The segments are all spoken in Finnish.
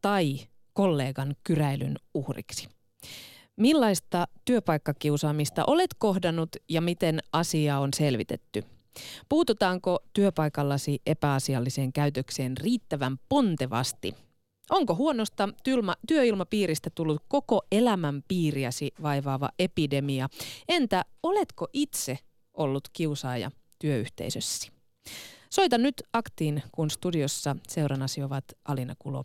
tai kollegan kyräilyn uhriksi. Millaista työpaikkakiusaamista olet kohdannut ja miten asia on selvitetty? Puututaanko työpaikallasi epäasialliseen käytökseen riittävän pontevasti? Onko huonosta työilmapiiristä tullut koko elämän piiriäsi vaivaava epidemia? Entä oletko itse ollut kiusaaja työyhteisössäsi? Soita nyt aktiin, kun studiossa seuranasi ovat Alina Kulo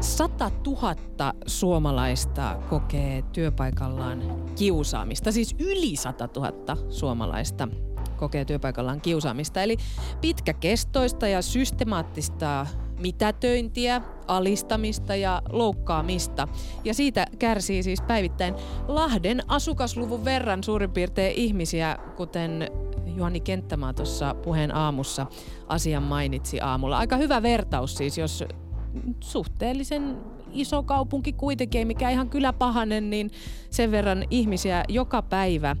100 000 suomalaista kokee työpaikallaan kiusaamista, siis yli 100 000 suomalaista kokee työpaikallaan kiusaamista. Eli pitkäkestoista ja systemaattista mitätöintiä, alistamista ja loukkaamista. Ja siitä kärsii siis päivittäin Lahden asukasluvun verran suurin piirtein ihmisiä, kuten Juhani Kenttämaa tuossa puheen aamussa asian mainitsi aamulla. Aika hyvä vertaus siis, jos suhteellisen iso kaupunki kuitenkin, ei mikä ihan kyläpahanen, niin sen verran ihmisiä joka päivä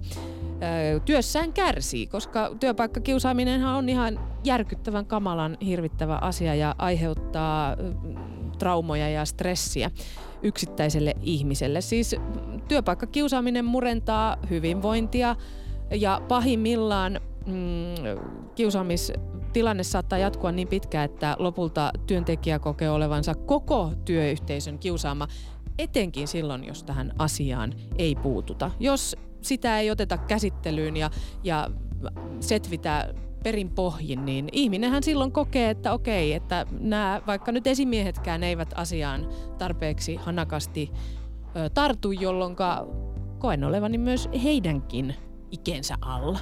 työssään kärsii, koska työpaikkakiusaaminen on ihan järkyttävän kamalan hirvittävä asia ja aiheuttaa traumoja ja stressiä yksittäiselle ihmiselle. Siis työpaikkakiusaaminen murentaa hyvinvointia ja pahimmillaan mm, kiusaamistilanne saattaa jatkua niin pitkään, että lopulta työntekijä kokee olevansa koko työyhteisön kiusaama, etenkin silloin, jos tähän asiaan ei puututa. Jos sitä ei oteta käsittelyyn ja, ja setvitä perin pohjin, niin ihminenhän silloin kokee, että okei, että nämä vaikka nyt esimiehetkään eivät asiaan tarpeeksi hanakasti ö, tartu, jolloin koen olevani myös heidänkin ikensä alla.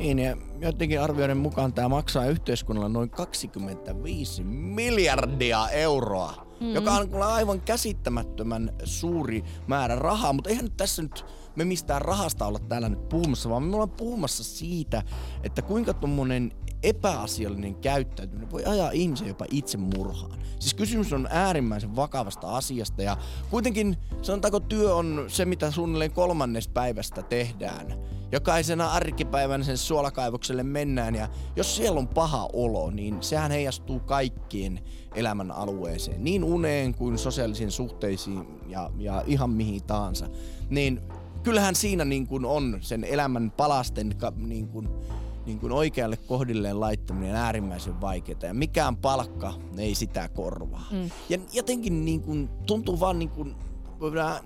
Niin, ja jotenkin arvioiden mukaan tämä maksaa yhteiskunnalle noin 25 miljardia euroa, mm. joka on aivan käsittämättömän suuri määrä rahaa, mutta eihän nyt tässä nyt me mistään rahasta olla täällä nyt puhumassa, vaan me ollaan puhumassa siitä, että kuinka tuommoinen epäasiallinen käyttäytyminen voi ajaa ihmisen jopa itse murhaan. Siis kysymys on äärimmäisen vakavasta asiasta ja kuitenkin sanotaanko työ on se, mitä suunnilleen kolmannesta päivästä tehdään. Jokaisena arkipäivänä sen suolakaivokselle mennään ja jos siellä on paha olo, niin sehän heijastuu kaikkien elämän alueeseen, niin uneen kuin sosiaalisiin suhteisiin ja, ja ihan mihin tahansa. Niin kyllähän siinä niin kuin on sen elämän palasten niin kuin, niin kuin oikealle kohdilleen laittaminen äärimmäisen vaikeaa ja mikään palkka ei sitä korvaa. Mm. Ja jotenkin niin kuin, tuntuu vaan niin kuin,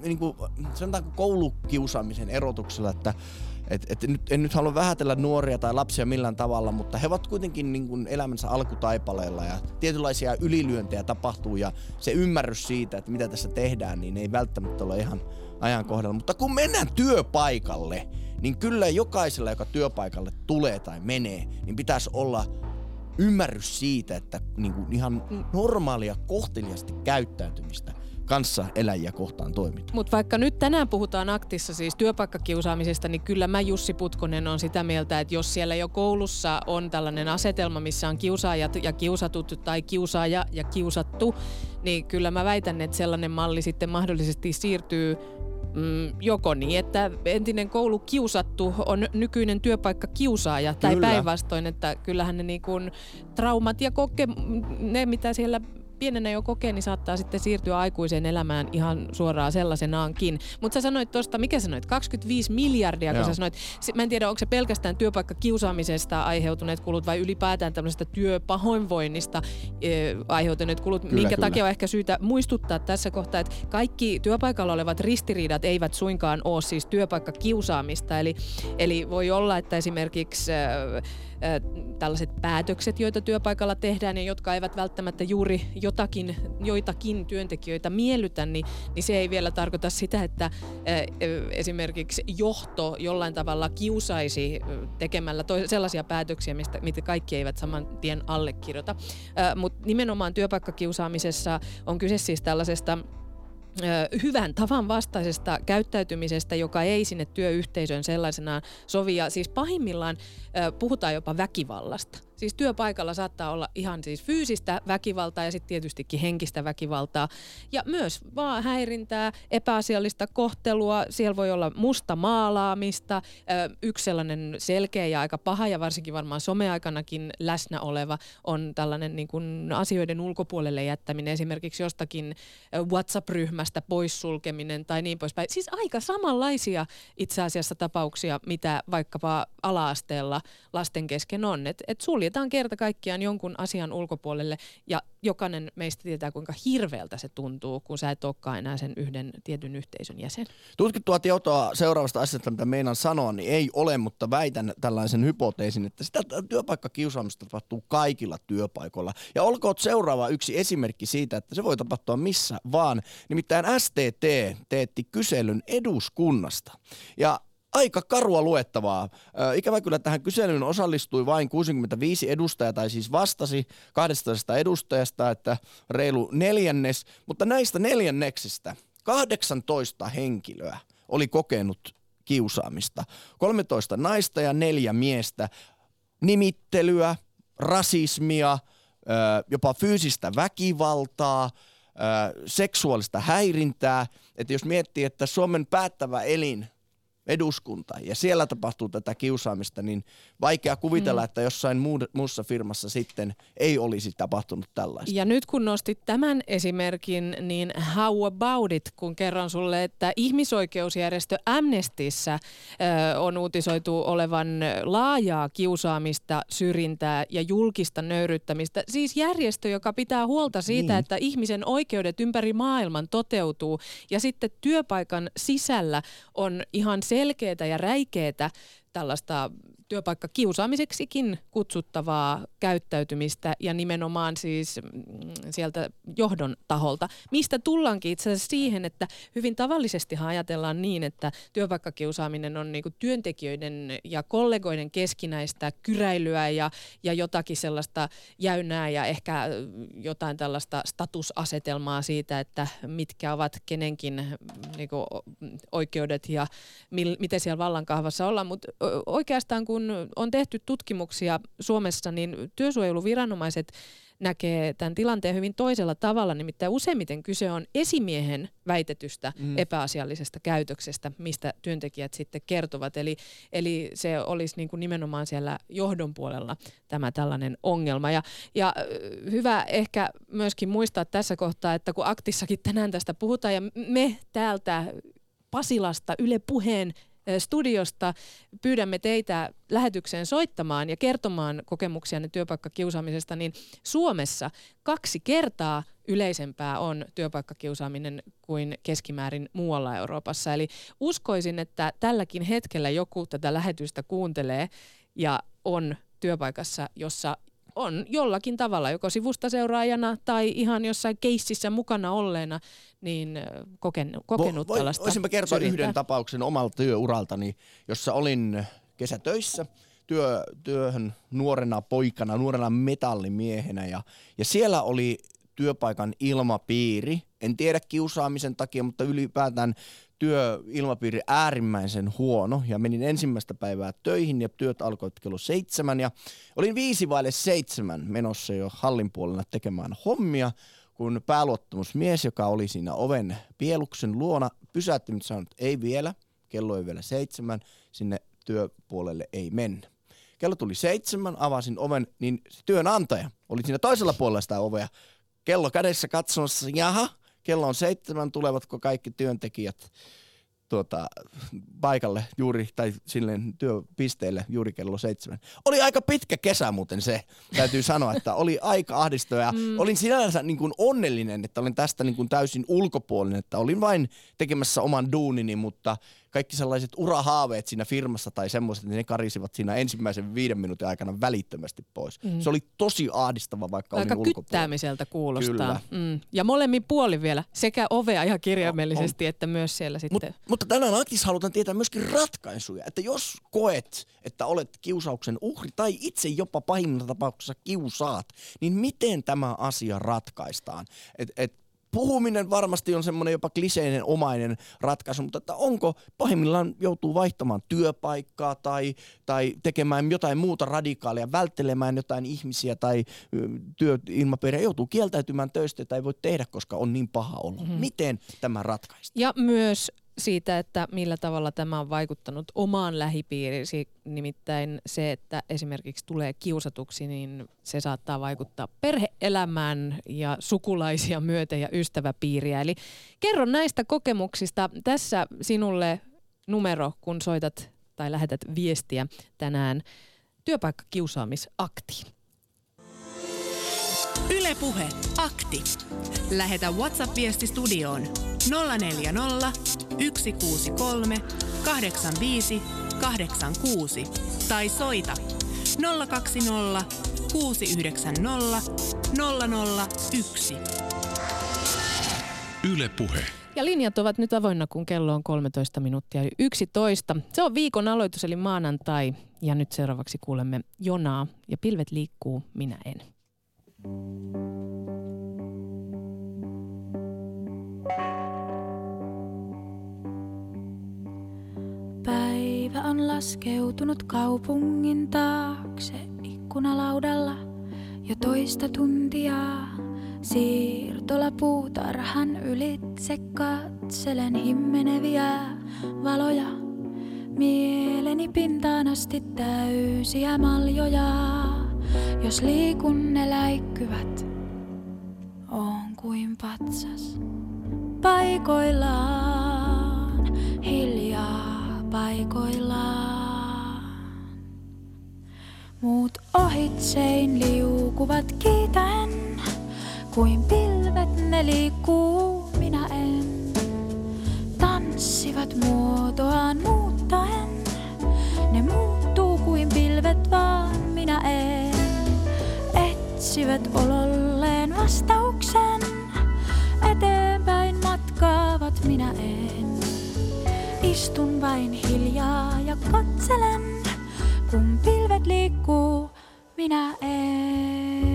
niin kuin, sanotaanko koulukiusaamisen erotuksella, että et, et nyt, en nyt halua vähätellä nuoria tai lapsia millään tavalla, mutta he ovat kuitenkin niin kuin elämänsä alkutaipaleella ja tietynlaisia ylilyöntejä tapahtuu ja se ymmärrys siitä, että mitä tässä tehdään, niin ei välttämättä ole ihan ajankohdalla. Mutta kun mennään työpaikalle, niin kyllä jokaisella, joka työpaikalle tulee tai menee, niin pitäisi olla ymmärrys siitä, että niin kuin ihan normaalia kohteliasti käyttäytymistä kanssa eläjiä kohtaan toimitaan. Mutta vaikka nyt tänään puhutaan aktissa siis työpaikkakiusaamisesta, niin kyllä mä Jussi Putkonen on sitä mieltä, että jos siellä jo koulussa on tällainen asetelma, missä on kiusaajat ja kiusatut tai kiusaaja ja kiusattu, niin kyllä mä väitän, että sellainen malli sitten mahdollisesti siirtyy mm, joko niin, että entinen koulu kiusattu on nykyinen työpaikka kiusaaja, Kyllä. tai päinvastoin, että kyllähän ne niin kuin traumat ja koke, ne mitä siellä pienenä jo kokee, niin saattaa sitten siirtyä aikuiseen elämään ihan suoraan sellaisenaankin. Mutta sä sanoit tuosta, mikä sanoit, 25 miljardia, kun Joo. sä sanoit, mä en tiedä, onko se pelkästään työpaikkakiusaamisesta aiheutuneet kulut vai ylipäätään tämmöisestä työpahoinvoinnista e, aiheutuneet kulut, kyllä, minkä kyllä. takia on ehkä syytä muistuttaa tässä kohtaa, että kaikki työpaikalla olevat ristiriidat eivät suinkaan ole siis työpaikkakiusaamista, eli, eli voi olla, että esimerkiksi tällaiset päätökset, joita työpaikalla tehdään ja jotka eivät välttämättä juuri jotakin, joitakin työntekijöitä miellytä, niin, niin se ei vielä tarkoita sitä, että esimerkiksi johto jollain tavalla kiusaisi tekemällä to- sellaisia päätöksiä, mistä, mitä kaikki eivät saman tien allekirjoita. Mutta nimenomaan työpaikkakiusaamisessa on kyse siis tällaisesta hyvän tavan vastaisesta käyttäytymisestä, joka ei sinne työyhteisön sellaisenaan sovi. Ja siis pahimmillaan puhutaan jopa väkivallasta. Siis työpaikalla saattaa olla ihan siis fyysistä väkivaltaa ja sitten tietystikin henkistä väkivaltaa. Ja myös vaan häirintää, epäasiallista kohtelua, siellä voi olla musta maalaamista. Yksi sellainen selkeä ja aika paha ja varsinkin varmaan someaikanakin läsnä oleva on tällainen niin kuin asioiden ulkopuolelle jättäminen, esimerkiksi jostakin WhatsApp-ryhmästä poissulkeminen tai niin poispäin. Siis aika samanlaisia itse asiassa tapauksia, mitä vaikkapa ala-asteella lasten kesken on. Että et suljetaan kerta kaikkiaan jonkun asian ulkopuolelle ja jokainen meistä tietää, kuinka hirveältä se tuntuu, kun sä et olekaan enää sen yhden tietyn yhteisön jäsen. Tutkittua tietoa seuraavasta asiasta, mitä meinan sanoa, niin ei ole, mutta väitän tällaisen hypoteesin, että sitä työpaikkakiusaamista tapahtuu kaikilla työpaikoilla. Ja olkoon seuraava yksi esimerkki siitä, että se voi tapahtua missä vaan. Nimittäin STT teetti kyselyn eduskunnasta. Ja aika karua luettavaa. Ikävä kyllä tähän kyselyyn osallistui vain 65 edustajaa, tai siis vastasi 200 edustajasta, että reilu neljännes, mutta näistä neljänneksistä 18 henkilöä oli kokenut kiusaamista. 13 naista ja neljä miestä. Nimittelyä, rasismia, jopa fyysistä väkivaltaa, seksuaalista häirintää. Että jos miettii, että Suomen päättävä elin eduskunta ja siellä tapahtuu tätä kiusaamista, niin vaikea kuvitella, mm. että jossain muussa firmassa sitten ei olisi tapahtunut tällaista. Ja nyt kun nostit tämän esimerkin, niin how about it, kun kerron sulle, että ihmisoikeusjärjestö Amnestyssä ö, on uutisoitu olevan laajaa kiusaamista, syrjintää ja julkista nöyryttämistä. Siis järjestö, joka pitää huolta siitä, niin. että ihmisen oikeudet ympäri maailman toteutuu ja sitten työpaikan sisällä on ihan selkeää ja räikeää tällaista työpaikkakiusaamiseksikin kutsuttavaa käyttäytymistä ja nimenomaan siis mm, sieltä johdon taholta, mistä tullaankin itse asiassa siihen, että hyvin tavallisesti ajatellaan niin, että työpaikkakiusaaminen on niinku työntekijöiden ja kollegoiden keskinäistä kyräilyä ja, ja jotakin sellaista jäynää ja ehkä jotain tällaista statusasetelmaa siitä, että mitkä ovat kenenkin niinku, oikeudet ja mil, miten siellä vallankahvassa ollaan, mutta oikeastaan kun on tehty tutkimuksia Suomessa, niin työsuojeluviranomaiset näkee tämän tilanteen hyvin toisella tavalla. Nimittäin useimmiten kyse on esimiehen väitetystä mm. epäasiallisesta käytöksestä, mistä työntekijät sitten kertovat. Eli, eli se olisi niin kuin nimenomaan siellä johdon puolella tämä tällainen ongelma. Ja, ja hyvä ehkä myöskin muistaa tässä kohtaa, että kun Aktissakin tänään tästä puhutaan ja me täältä Pasilasta Yle Puheen studiosta pyydämme teitä lähetykseen soittamaan ja kertomaan kokemuksianne työpaikkakiusaamisesta, niin Suomessa kaksi kertaa yleisempää on työpaikkakiusaaminen kuin keskimäärin muualla Euroopassa. Eli uskoisin, että tälläkin hetkellä joku tätä lähetystä kuuntelee ja on työpaikassa, jossa on jollakin tavalla, joko sivustaseuraajana tai ihan jossain keississä mukana olleena, niin kokenut, kokenut Vo, tällaista Voisinpä kertoa syrjintää. yhden tapauksen omalta työuraltani, jossa olin kesätöissä työ, työhön nuorena poikana, nuorena metallimiehenä ja, ja siellä oli työpaikan ilmapiiri. En tiedä kiusaamisen takia, mutta ylipäätään työilmapiiri äärimmäisen huono ja menin ensimmäistä päivää töihin ja työt alkoivat kello seitsemän ja olin viisi vaille seitsemän menossa jo hallin puolella tekemään hommia, kun pääluottamusmies, joka oli siinä oven pieluksen luona, pysäytti ja sanoi, että ei vielä, kello ei vielä seitsemän, sinne työpuolelle ei mennä. Kello tuli seitsemän, avasin oven, niin työnantaja oli siinä toisella puolella sitä ovea, kello kädessä katsomassa, jaha, kello on seitsemän, tulevatko kaikki työntekijät tuota, paikalle juuri, tai silleen työpisteelle juuri kello seitsemän. Oli aika pitkä kesä muuten se, täytyy sanoa, että oli aika ahdistoa ja mm. olin sinänsä niin kuin onnellinen, että olin tästä niin kuin täysin ulkopuolinen, että olin vain tekemässä oman duunini, mutta kaikki sellaiset urahaaveet siinä firmassa tai semmoiset, niin ne karisivat siinä ensimmäisen viiden minuutin aikana välittömästi pois. Mm. Se oli tosi ahdistava, vaikka Aika olin kyttäämiseltä kuulostaa. Mm. Ja molemmin puoli vielä, sekä ovea ihan kirjaimellisesti, on. että myös siellä sitten. Mut, mutta tänään Aktis halutaan tietää myöskin ratkaisuja, että jos koet, että olet kiusauksen uhri tai itse jopa pahimmassa tapauksessa kiusaat, niin miten tämä asia ratkaistaan? Et, et puhuminen varmasti on semmoinen jopa kliseinen omainen ratkaisu, mutta että onko pahimmillaan joutuu vaihtamaan työpaikkaa tai, tai tekemään jotain muuta radikaalia, välttelemään jotain ihmisiä tai työilmapiiriä, joutuu kieltäytymään töistä tai ei voi tehdä, koska on niin paha olo. Mm-hmm. Miten tämä ratkaistaan? Ja myös siitä, että millä tavalla tämä on vaikuttanut omaan lähipiirisi. Nimittäin se, että esimerkiksi tulee kiusatuksi, niin se saattaa vaikuttaa perheelämään ja sukulaisia myöten ja ystäväpiiriä. Eli kerro näistä kokemuksista. Tässä sinulle numero, kun soitat tai lähetät viestiä tänään työpaikkakiusaamisaktiin. Ylepuhe akti. Lähetä WhatsApp-viesti studioon 040 163 85 86 tai soita 020 690 001. Yle Puhe. Ja linjat ovat nyt avoinna, kun kello on 13 minuuttia 11. Se on viikon aloitus eli maanantai. Ja nyt seuraavaksi kuulemme Jonaa ja pilvet liikkuu, minä en. Päivä on laskeutunut kaupungin taakse ikkunalaudalla jo toista tuntia. Siirtola puutarhan ylitse katselen himmeneviä valoja. Mieleni pintaan asti täysiä maljoja. Jos liikun ne läikkyvät, on kuin patsas paikoillaan, hiljaa paikoillaan. Muut ohitsein liukuvat kiitäen, kuin pilvet ne liikkuu, minä en. Tanssivat muotoaan muuttaen, ne muuttuu kuin pilvet vaan minä en etsivät ololleen vastauksen. Eteenpäin matkaavat minä en. Istun vain hiljaa ja katselen, kun pilvet liikkuu, minä en.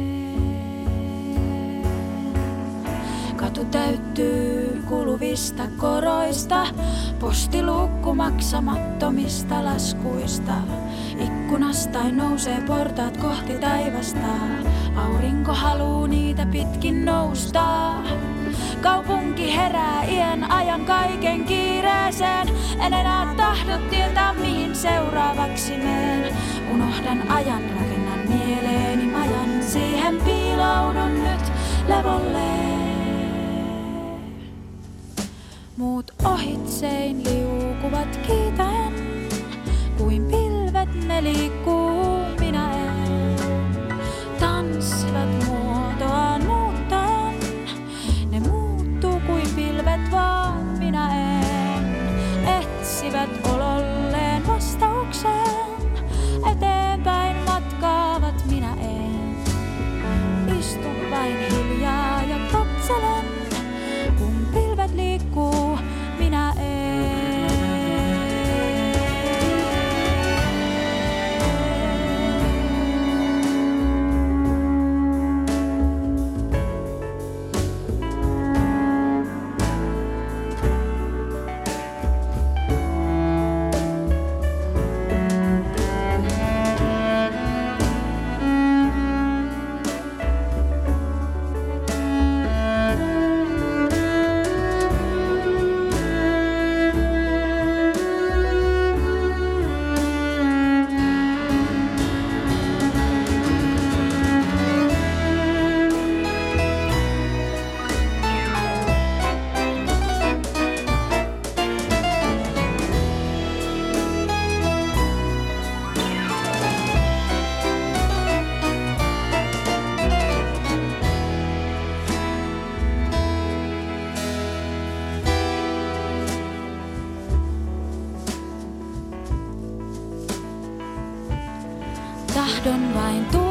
Katu täyttyy kuluvista koroista, postilukku maksamattomista laskuista. Ikkunasta nousee portaat kohti taivasta. Aurinko haluu niitä pitkin nousta. Kaupunki herää ien ajan kaiken kiireeseen. En enää tahdo tietää mihin seuraavaksi meen. Unohdan ajan, rakennan mieleeni majan. Siihen piiloudun nyt levolleen. Muut ohitsein liukuvat kiitäen, kuin pilvet ne liikkuu, Tahdon vain tuntea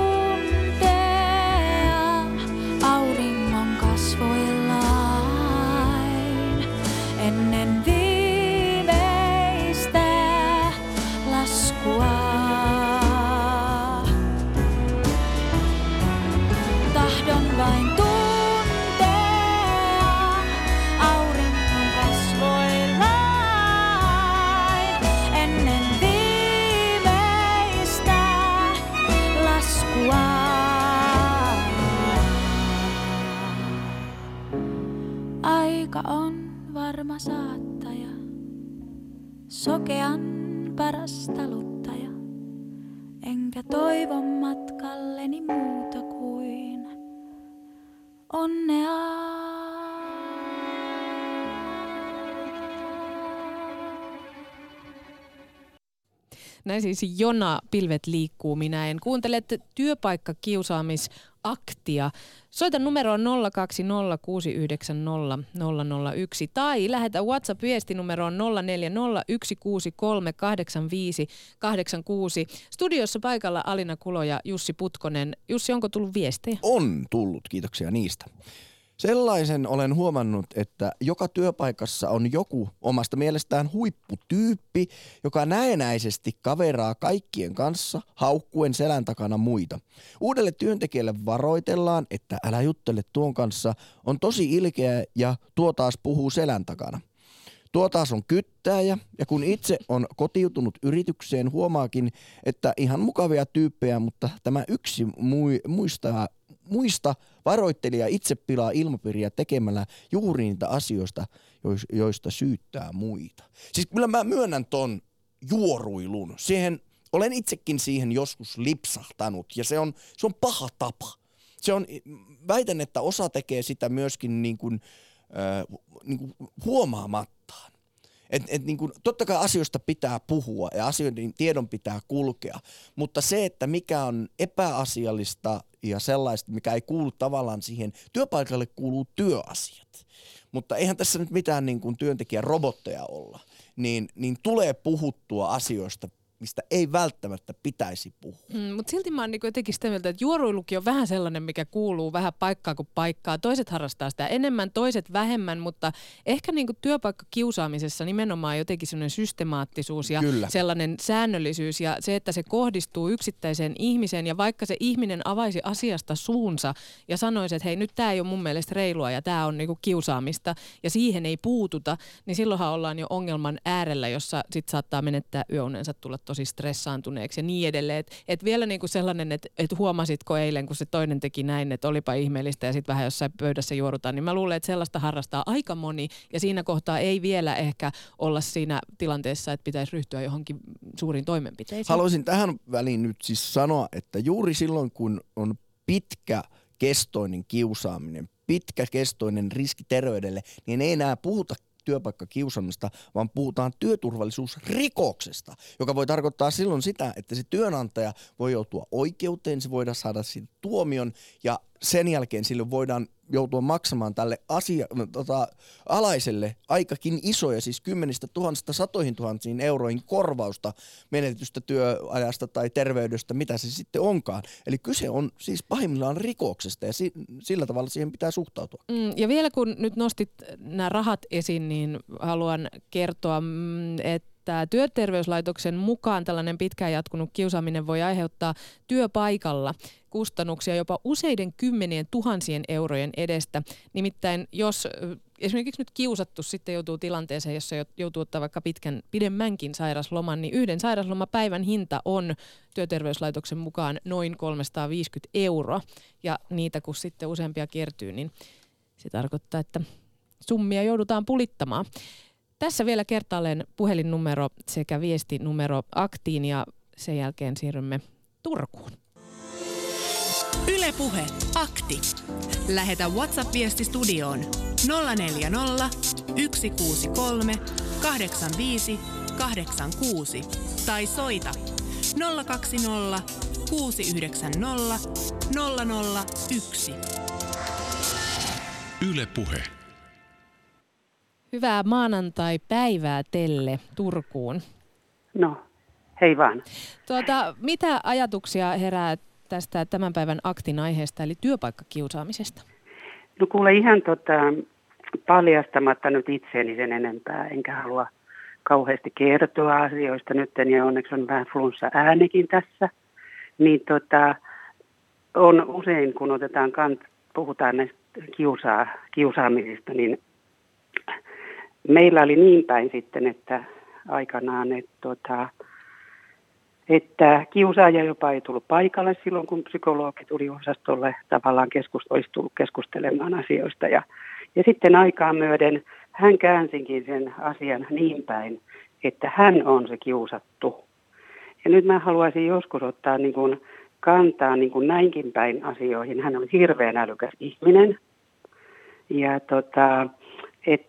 Näin siis Jona Pilvet liikkuu. Minä en kuuntelet työpaikkakiusaamisaktia. Soita numeroon 020690001 tai lähetä WhatsApp-viesti numeroon 0401638586. Studiossa paikalla Alina Kulo ja Jussi Putkonen. Jussi, onko tullut viestejä? On tullut, kiitoksia niistä. Sellaisen olen huomannut, että joka työpaikassa on joku omasta mielestään huipputyyppi, joka näenäisesti kaveraa kaikkien kanssa, haukkuen selän takana muita. Uudelle työntekijälle varoitellaan, että älä juttele tuon kanssa, on tosi ilkeä ja tuo taas puhuu selän takana. Tuo taas on kyttäjä ja kun itse on kotiutunut yritykseen, huomaakin, että ihan mukavia tyyppejä, mutta tämä yksi mui, muistaa muista varoittelija itse pilaa ilmapiiriä tekemällä juuri niitä asioista, joista syyttää muita. Siis kyllä mä myönnän ton juoruilun. Siihen, olen itsekin siihen joskus lipsahtanut ja se on, se on paha tapa. Se on, väitän, että osa tekee sitä myöskin niin kuin, äh, niin kuin huomaamattaan. Et, et niin kuin, totta kai asioista pitää puhua ja asioiden tiedon pitää kulkea, mutta se, että mikä on epäasiallista ja sellaista, mikä ei kuulu tavallaan siihen, työpaikalle kuuluu työasiat. Mutta eihän tässä nyt mitään niin kuin työntekijän robotteja olla, niin, niin tulee puhuttua asioista mistä ei välttämättä pitäisi puhua. Mm, mutta silti mä oon niin jotenkin sitä mieltä, että juoruilukin on vähän sellainen, mikä kuuluu vähän paikkaa kuin paikkaa. Toiset harrastaa sitä enemmän, toiset vähemmän, mutta ehkä niin työpaikkakiusaamisessa nimenomaan jotenkin sellainen systemaattisuus ja Kyllä. sellainen säännöllisyys ja se, että se kohdistuu yksittäiseen ihmiseen ja vaikka se ihminen avaisi asiasta suunsa ja sanoisi, että hei nyt tämä ei ole mun mielestä reilua ja tämä on niin kiusaamista ja siihen ei puututa, niin silloinhan ollaan jo ongelman äärellä, jossa sit saattaa menettää yöunensa tulla tosi stressaantuneeksi ja niin edelleen. Että et vielä niinku sellainen, että et huomasitko eilen, kun se toinen teki näin, että olipa ihmeellistä ja sitten vähän jossain pöydässä juorutaan, niin mä luulen, että sellaista harrastaa aika moni ja siinä kohtaa ei vielä ehkä olla siinä tilanteessa, että pitäisi ryhtyä johonkin suuriin toimenpiteisiin. Haluaisin tähän väliin nyt siis sanoa, että juuri silloin kun on pitkä kestoinen kiusaaminen, pitkäkestoinen riski terveydelle, niin ei enää puhuta työpaikkakiusaamista, vaan puhutaan työturvallisuusrikoksesta, joka voi tarkoittaa silloin sitä, että se työnantaja voi joutua oikeuteen, se voidaan saada siitä tuomion ja sen jälkeen sille voidaan joutua maksamaan tälle asia, tota, alaiselle aikakin isoja, siis kymmenistä tuhansista satoihin tuhansiin euroihin korvausta menetystä työajasta tai terveydestä, mitä se sitten onkaan. Eli kyse on siis pahimmillaan rikoksesta ja si- sillä tavalla siihen pitää suhtautua. Mm, ja vielä kun nyt nostit nämä rahat esiin, niin haluan kertoa, mm, että että työterveyslaitoksen mukaan tällainen pitkään jatkunut kiusaaminen voi aiheuttaa työpaikalla kustannuksia jopa useiden kymmenien tuhansien eurojen edestä. Nimittäin jos esimerkiksi nyt kiusattu sitten joutuu tilanteeseen, jossa joutuu ottaa vaikka pitkän, pidemmänkin sairasloman, niin yhden sairaslomapäivän hinta on työterveyslaitoksen mukaan noin 350 euroa. Ja niitä kun sitten useampia kertyy, niin se tarkoittaa, että summia joudutaan pulittamaan. Tässä vielä kertaalleen puhelinnumero sekä viestinumero aktiin ja sen jälkeen siirrymme Turkuun. Ylepuhe akti. Lähetä WhatsApp-viesti studioon 040 163 85 86 tai soita 020 690 001. Ylepuhe. Hyvää maanantai-päivää Telle Turkuun. No, hei vaan. Tuota, mitä ajatuksia herää tästä tämän päivän aktin aiheesta, eli työpaikkakiusaamisesta? No kuule ihan tota, paljastamatta nyt itseäni sen enempää, enkä halua kauheasti kertoa asioista nyt, ja onneksi on vähän flunssa äänikin tässä. Niin tota, on usein, kun otetaan kant, puhutaan näistä kiusaa, kiusaamisista, niin meillä oli niin päin sitten, että aikanaan, että, tota, että kiusaaja jopa ei tullut paikalle silloin, kun psykologi tuli osastolle tavallaan keskust, olisi tullut keskustelemaan asioista. Ja, ja sitten aikaa myöden hän käänsinkin sen asian niin päin, että hän on se kiusattu. Ja nyt mä haluaisin joskus ottaa niin kuin kantaa niin kuin näinkin päin asioihin. Hän on hirveän älykäs ihminen. Ja tota, et,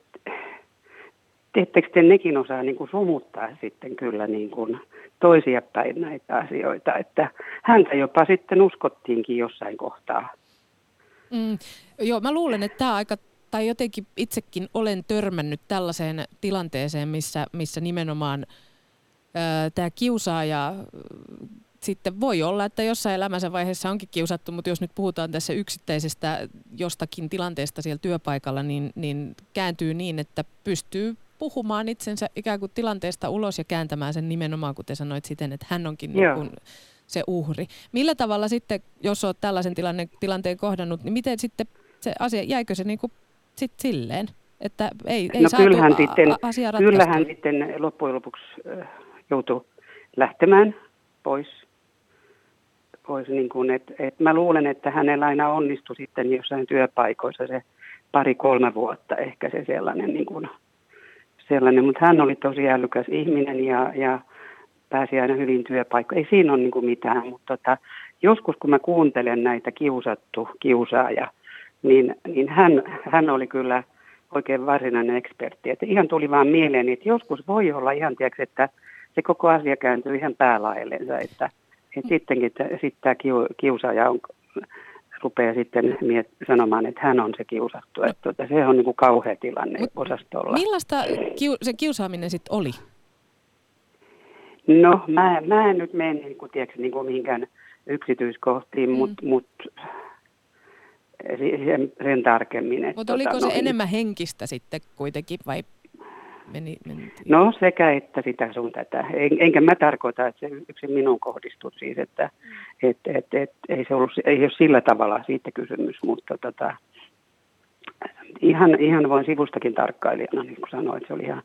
ettekö te nekin osaa niin kuin sumuttaa sitten kyllä niin kuin toisia päin näitä asioita, että häntä jopa sitten uskottiinkin jossain kohtaa. Mm, joo, mä luulen, että tämä aika, tai jotenkin itsekin olen törmännyt tällaiseen tilanteeseen, missä, missä nimenomaan tämä kiusaaja sitten voi olla, että jossain elämänsä vaiheessa onkin kiusattu, mutta jos nyt puhutaan tässä yksittäisestä jostakin tilanteesta siellä työpaikalla, niin, niin kääntyy niin, että pystyy puhumaan itsensä ikään kuin tilanteesta ulos ja kääntämään sen nimenomaan, kuten sanoit siten, että hän onkin niin kuin se uhri. Millä tavalla sitten, jos olet tällaisen tilanne, tilanteen kohdannut, niin miten sitten se asia, jäikö se niin kuin sit silleen, että ei, ei no saatu kyllähän, sitten, asia kyllähän sitten loppujen lopuksi joutui lähtemään pois. pois niin kuin, et, et mä luulen, että hänellä aina onnistui sitten jossain työpaikoissa se pari-kolme vuotta ehkä se sellainen, niin kuin, sellainen. mutta hän oli tosi älykäs ihminen ja, ja pääsi aina hyvin työpaikkoihin. Ei siinä ole niin mitään, mutta tota, joskus kun mä kuuntelen näitä kiusattu kiusaaja, niin, niin hän, hän oli kyllä oikein varsinainen ekspertti. Että ihan tuli vaan mieleen, että joskus voi olla ihan, tiedätkö, että se koko asia kääntyy ihan päälaillensa, että, että sittenkin että, sitten tämä kiusaaja on, rupeaa sitten miet, sanomaan, että hän on se kiusattu. Että tuota, se on niin kuin kauhea tilanne Mut osastolla. Millaista kiu, se kiusaaminen sitten oli? No mä, mä en nyt mene niin kuin, tiedätkö, niin kuin mihinkään yksityiskohtiin, mm. mutta mut, sen, sen tarkemmin. Mutta oliko tota, se no, enemmän henkistä sitten kuitenkin vai meni, meni... No sekä että sitä sun tätä. En, enkä mä tarkoita, että se yksin minun kohdistut siis, että et, et, et, ei se ollut, ei ole sillä tavalla siitä kysymys, mutta tota, ihan, ihan voin sivustakin tarkkailijana, niin kuin sanoin, että se oli ihan,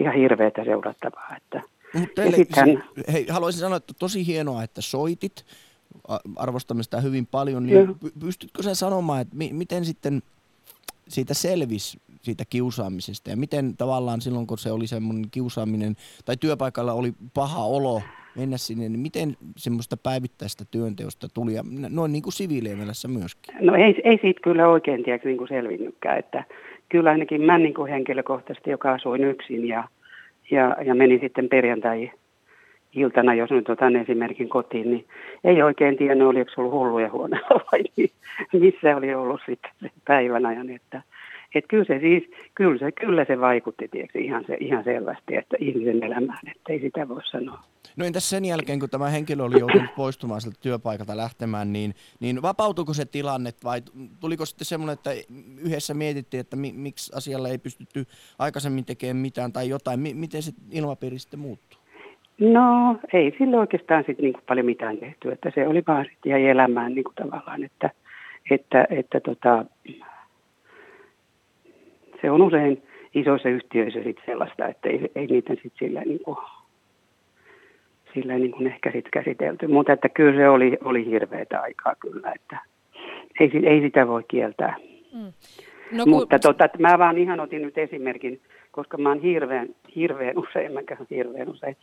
ihan hirveätä seurattavaa. Että, mutta teille, sitten, hei, haluaisin sanoa, että tosi hienoa, että soitit, arvostamme sitä hyvin paljon, niin pystytkö sä sanomaan, että mi- miten sitten siitä selvisi siitä kiusaamisesta ja miten tavallaan silloin, kun se oli semmoinen kiusaaminen tai työpaikalla oli paha olo mennä sinne, niin miten semmoista päivittäistä työnteosta tuli ja noin niin kuin siviilielämässä myöskin? No ei, ei siitä kyllä oikein tiedä niin kuin selvinnytkään, että kyllä ainakin mä niin kuin henkilökohtaisesti, joka asuin yksin ja, ja, ja meni sitten perjantai iltana, jos nyt otan esimerkin kotiin, niin ei oikein tiennyt, oliko ollut hulluja huoneella vai missä oli ollut sitten päivän ajan. Että, että kyllä se siis, kyllä se, kyllä se vaikutti tiedätkö, ihan, se, ihan selvästi, että ihmisen elämään, että ei sitä voi sanoa. No entäs sen jälkeen, kun tämä henkilö oli joutunut poistumaan sieltä työpaikalta lähtemään, niin, niin vapautuiko se tilanne vai tuliko sitten semmoinen, että yhdessä mietittiin, että mi, miksi asialle ei pystytty aikaisemmin tekemään mitään tai jotain, M- miten se ilmapiiri sitten muuttuu? No ei sille oikeastaan sitten niinku paljon mitään tehty, että se oli vaan sitten jäi elämään niinku tavallaan, että, että, että tota, se on usein isoissa yhtiöissä sitten sellaista, että ei, ei niitä sitten sillä niinku, sillä niin kuin ehkä sitten käsitelty. Mutta että kyllä se oli, oli hirveätä aikaa kyllä, että ei, ei sitä voi kieltää. Mm. No, kun... Mutta tota, mä vaan ihan otin nyt esimerkin koska mä oon hirveän, hirveän usein, mä käyn hirveän usein,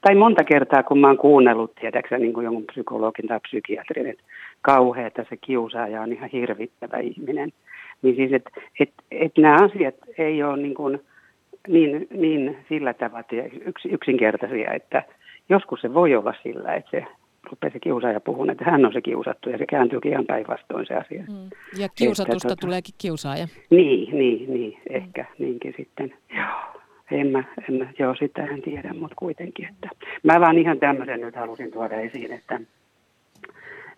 tai monta kertaa kun mä oon kuunnellut, tiedäksä, niin kuin jonkun psykologin tai psykiatrin, että kauheata se kiusaaja on ihan hirvittävä ihminen. Niin siis, että et, et nämä asiat ei ole niin, kuin, niin, niin sillä tavalla yks, yksinkertaisia, että joskus se voi olla sillä, että se rupeaa se kiusaaja puhumaan, että hän on se kiusattu ja se kääntyykin ihan päinvastoin se asia. Mm. Ja kiusatusta että, tota- tuleekin kiusaaja. Niin, niin, niin, ehkä niinkin sitten. Joo. En mä, en mä, joo, sitä en tiedä, mutta kuitenkin. Että. Mä vaan ihan tämmöisen nyt halusin tuoda esiin, että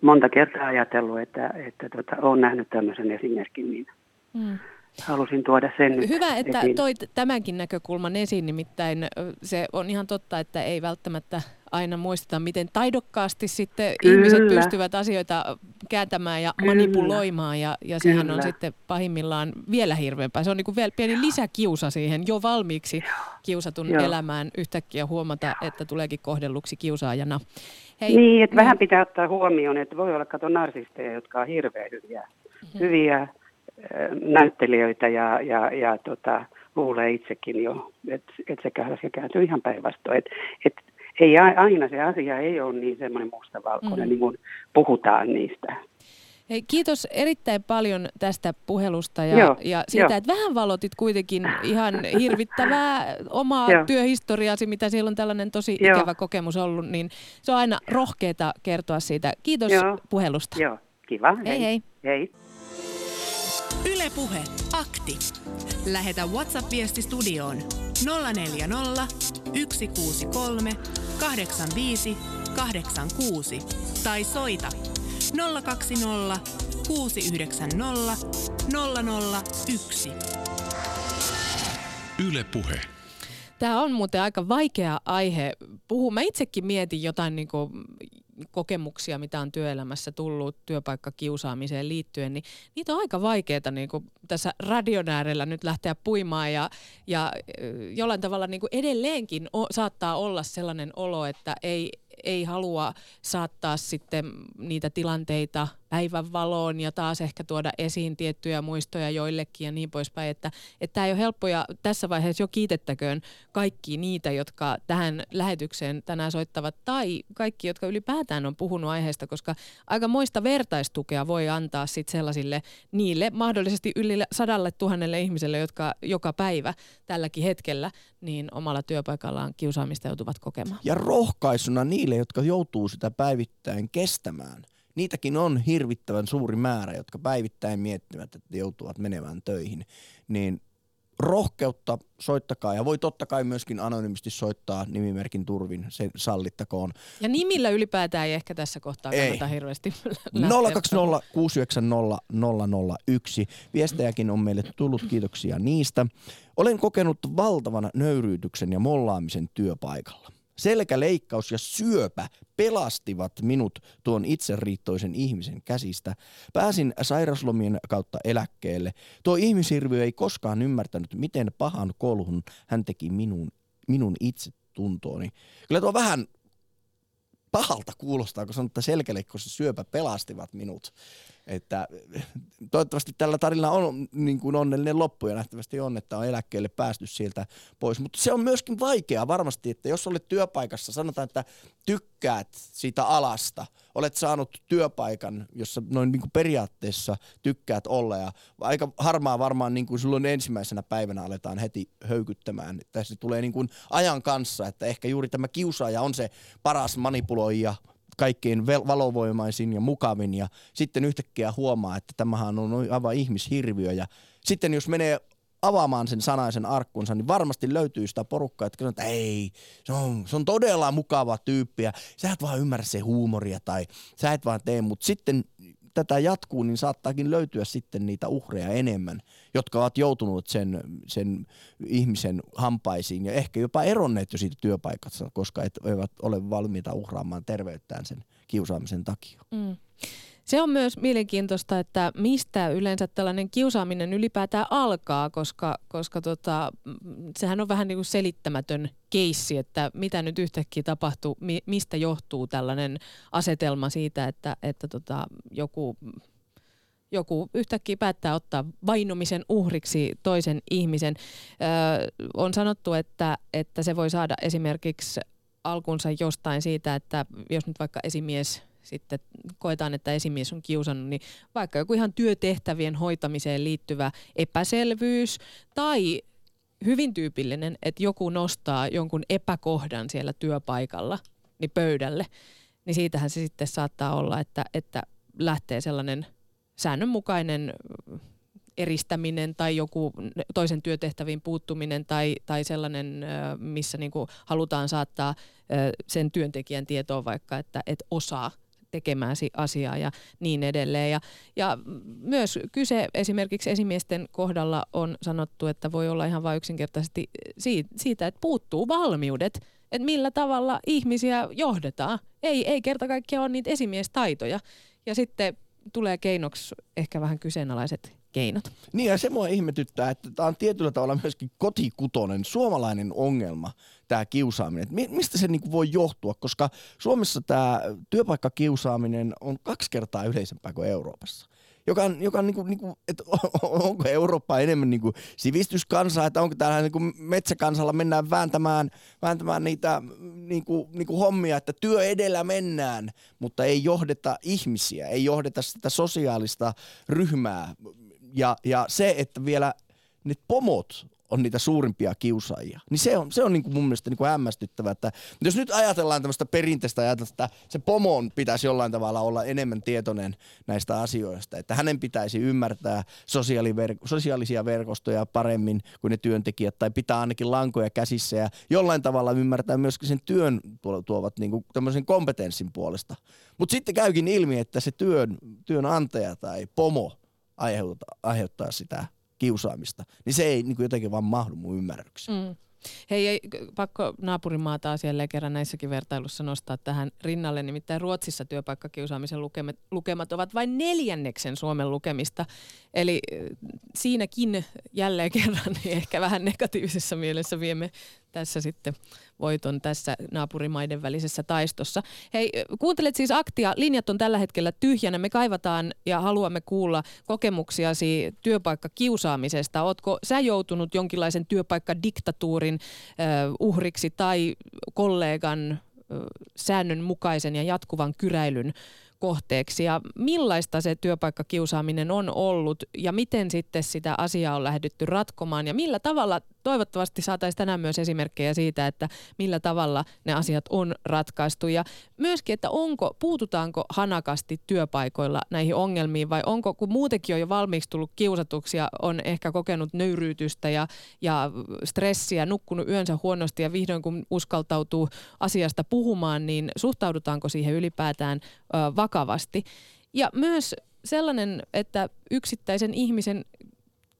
monta kertaa ajatellut, että, että tota, olen nähnyt tämmöisen esimerkin, niin mm halusin tuoda sen Hyvä, että esiin. toit tämänkin näkökulman esiin, nimittäin se on ihan totta, että ei välttämättä aina muisteta, miten taidokkaasti sitten Kyllä. ihmiset pystyvät asioita kääntämään ja Kyllä. manipuloimaan ja, ja sehän Kyllä. on sitten pahimmillaan vielä hirveämpää. Se on niin kuin vielä pieni lisäkiusa siihen jo valmiiksi kiusatun Joo. elämään yhtäkkiä huomata, että tuleekin kohdelluksi kiusaajana. Hei, niin, että niin. vähän pitää ottaa huomioon, että voi olla kato narsisteja, jotka on hirveän hyviä, mm-hmm. hyviä näyttelijöitä ja, ja, ja tota, luulee itsekin jo, että et se, se kääntyy ihan päinvastoin. Et, et, ei aina se asia ei ole niin semmoinen mustavalkoinen, mm. niin kuin puhutaan niistä. Hei, kiitos erittäin paljon tästä puhelusta ja, Joo, ja siitä, jo. että vähän valotit kuitenkin ihan hirvittävää omaa Joo. työhistoriaasi, mitä siellä on tällainen tosi Joo. ikävä kokemus ollut, niin se on aina rohkeeta kertoa siitä. Kiitos Joo. puhelusta. Joo, kiva. Hei hei. hei. Ylepuhe akti. Lähetä WhatsApp-viesti studioon 040 163 85 86 tai soita 020 690 001. Yle Puhe. Tämä on muuten aika vaikea aihe puhua. Mä itsekin mietin jotain niin kuin kokemuksia, mitä on työelämässä tullut työpaikkakiusaamiseen liittyen, niin niitä on aika vaikeaa niin tässä radion äärellä nyt lähteä puimaan ja, ja jollain tavalla niin kuin edelleenkin o, saattaa olla sellainen olo, että ei, ei halua saattaa sitten niitä tilanteita päivänvaloon ja taas ehkä tuoda esiin tiettyjä muistoja joillekin ja niin poispäin. Että, tämä ei ole helppo ja tässä vaiheessa jo kiitettäköön kaikki niitä, jotka tähän lähetykseen tänään soittavat tai kaikki, jotka ylipäätään on puhunut aiheesta, koska aika moista vertaistukea voi antaa sit sellaisille niille mahdollisesti yli sadalle tuhannelle ihmiselle, jotka joka päivä tälläkin hetkellä niin omalla työpaikallaan kiusaamista joutuvat kokemaan. Ja rohkaisuna niille, jotka joutuu sitä päivittäin kestämään niitäkin on hirvittävän suuri määrä, jotka päivittäin miettivät, että joutuvat menemään töihin, niin rohkeutta soittakaa ja voi totta kai myöskin anonyymisti soittaa nimimerkin turvin, se sallittakoon. Ja nimillä ylipäätään ei ehkä tässä kohtaa ei. kannata hirveästi 020 690 001. Viestejäkin on meille tullut, kiitoksia niistä. Olen kokenut valtavan nöyryytyksen ja mollaamisen työpaikalla. Selkäleikkaus ja syöpä pelastivat minut tuon itseriittoisen ihmisen käsistä. Pääsin sairaslomien kautta eläkkeelle. Tuo ihmishirviö ei koskaan ymmärtänyt, miten pahan kolhun hän teki minun, minun itsetuntooni. Kyllä tuo vähän pahalta kuulostaa, kun sanotaan, että selkäleikkaus ja syöpä pelastivat minut. Että toivottavasti tällä tarinalla on niin kuin onnellinen loppu ja nähtävästi on, että on eläkkeelle päästy sieltä pois. Mutta se on myöskin vaikeaa varmasti, että jos olet työpaikassa, sanotaan, että tykkäät siitä alasta, olet saanut työpaikan, jossa noin niin kuin periaatteessa tykkäät olla ja aika harmaa varmaan niin kuin silloin ensimmäisenä päivänä aletaan heti höykyttämään. Se tulee niin kuin ajan kanssa, että ehkä juuri tämä kiusaaja on se paras manipuloija – kaikkein valovoimaisin ja mukavin ja sitten yhtäkkiä huomaa, että tämähän on aivan ihmishirviö ja sitten jos menee avaamaan sen sanaisen arkkunsa, niin varmasti löytyy sitä porukkaa, että sanoo, että ei, se on, se on todella mukava tyyppi ja sä et vaan ymmärrä se huumoria tai sä et vaan tee, mutta sitten tätä jatkuu, niin saattaakin löytyä sitten niitä uhreja enemmän, jotka ovat joutuneet sen, sen ihmisen hampaisiin ja ehkä jopa eronneet jo siitä työpaikasta, koska et, eivät ole valmiita uhraamaan terveyttään sen kiusaamisen takia. Mm. Se on myös mielenkiintoista, että mistä yleensä tällainen kiusaaminen ylipäätään alkaa, koska, koska tota, sehän on vähän niin kuin selittämätön keissi, että mitä nyt yhtäkkiä tapahtuu, mi, mistä johtuu tällainen asetelma siitä, että, että tota, joku joku yhtäkkiä päättää ottaa vainumisen uhriksi toisen ihmisen. Öö, on sanottu, että, että se voi saada esimerkiksi alkunsa jostain siitä, että jos nyt vaikka esimies sitten koetaan, että esimies on kiusannut, niin vaikka joku ihan työtehtävien hoitamiseen liittyvä epäselvyys tai hyvin tyypillinen, että joku nostaa jonkun epäkohdan siellä työpaikalla niin pöydälle, niin siitähän se sitten saattaa olla, että, että lähtee sellainen säännönmukainen eristäminen tai joku toisen työtehtäviin puuttuminen tai, tai sellainen, missä niin halutaan saattaa sen työntekijän tietoon vaikka, että et osaa tekemääsi asiaa ja niin edelleen. Ja, ja myös kyse esimerkiksi esimiesten kohdalla on sanottu, että voi olla ihan vain yksinkertaisesti siitä, että puuttuu valmiudet, että millä tavalla ihmisiä johdetaan. Ei, ei kerta kaikkiaan ole niitä esimiestaitoja. Ja sitten tulee keinoksi ehkä vähän kyseenalaiset keinot. Niin ja se mua ihmetyttää, että tämä on tietyllä tavalla myöskin kotikutonen suomalainen ongelma, tämä kiusaaminen. Et mistä se niinku voi johtua, koska Suomessa tämä työpaikkakiusaaminen on kaksi kertaa yleisempää kuin Euroopassa. joka on, joka on niin kuin, niin kuin, että onko Eurooppa enemmän niin kuin että onko täällä niin kuin metsäkansalla mennään vääntämään, vääntämään niitä niin kuin, niin kuin hommia, että työ edellä mennään, mutta ei johdeta ihmisiä, ei johdeta sitä sosiaalista ryhmää. Ja, ja se, että vielä ne pomot on niitä suurimpia kiusaajia. Niin se on, se on niin kuin mun mielestä niin kuin hämmästyttävää, että jos nyt ajatellaan tämmöistä perinteistä ajatusta, että se pomon pitäisi jollain tavalla olla enemmän tietoinen näistä asioista, että hänen pitäisi ymmärtää sosiaaliver- sosiaalisia verkostoja paremmin kuin ne työntekijät, tai pitää ainakin lankoja käsissä ja jollain tavalla ymmärtää myöskin sen työn tuovat niin kuin tämmöisen kompetenssin puolesta. Mutta sitten käykin ilmi, että se työn, työnantaja tai pomo aiheuttaa, aiheuttaa sitä kiusaamista, niin se ei niin kuin jotenkin vaan mahdu mun ymmärrykseen. Mm. Hei, ei, pakko naapurimaa taas jälleen kerran näissäkin vertailussa nostaa tähän rinnalle. Nimittäin Ruotsissa työpaikkakiusaamisen lukemat, lukemat ovat vain neljänneksen Suomen lukemista. Eli siinäkin jälleen kerran niin ehkä vähän negatiivisessa mielessä viemme tässä sitten voiton tässä naapurimaiden välisessä taistossa. Hei, kuuntelet siis aktia. Linjat on tällä hetkellä tyhjänä. Me kaivataan ja haluamme kuulla kokemuksiasi työpaikkakiusaamisesta. Ootko sä joutunut jonkinlaisen työpaikkadiktatuurin uh, uhriksi tai kollegan säännönmukaisen ja jatkuvan kyräilyn kohteeksi? Ja millaista se työpaikkakiusaaminen on ollut? Ja miten sitten sitä asiaa on lähdetty ratkomaan? Ja millä tavalla toivottavasti saataisiin tänään myös esimerkkejä siitä, että millä tavalla ne asiat on ratkaistu. Ja myöskin, että onko, puututaanko hanakasti työpaikoilla näihin ongelmiin vai onko, kun muutenkin on jo valmiiksi tullut kiusatuksia, on ehkä kokenut nöyryytystä ja, ja stressiä, nukkunut yönsä huonosti ja vihdoin kun uskaltautuu asiasta puhumaan, niin suhtaudutaanko siihen ylipäätään ö, vakavasti. Ja myös sellainen, että yksittäisen ihmisen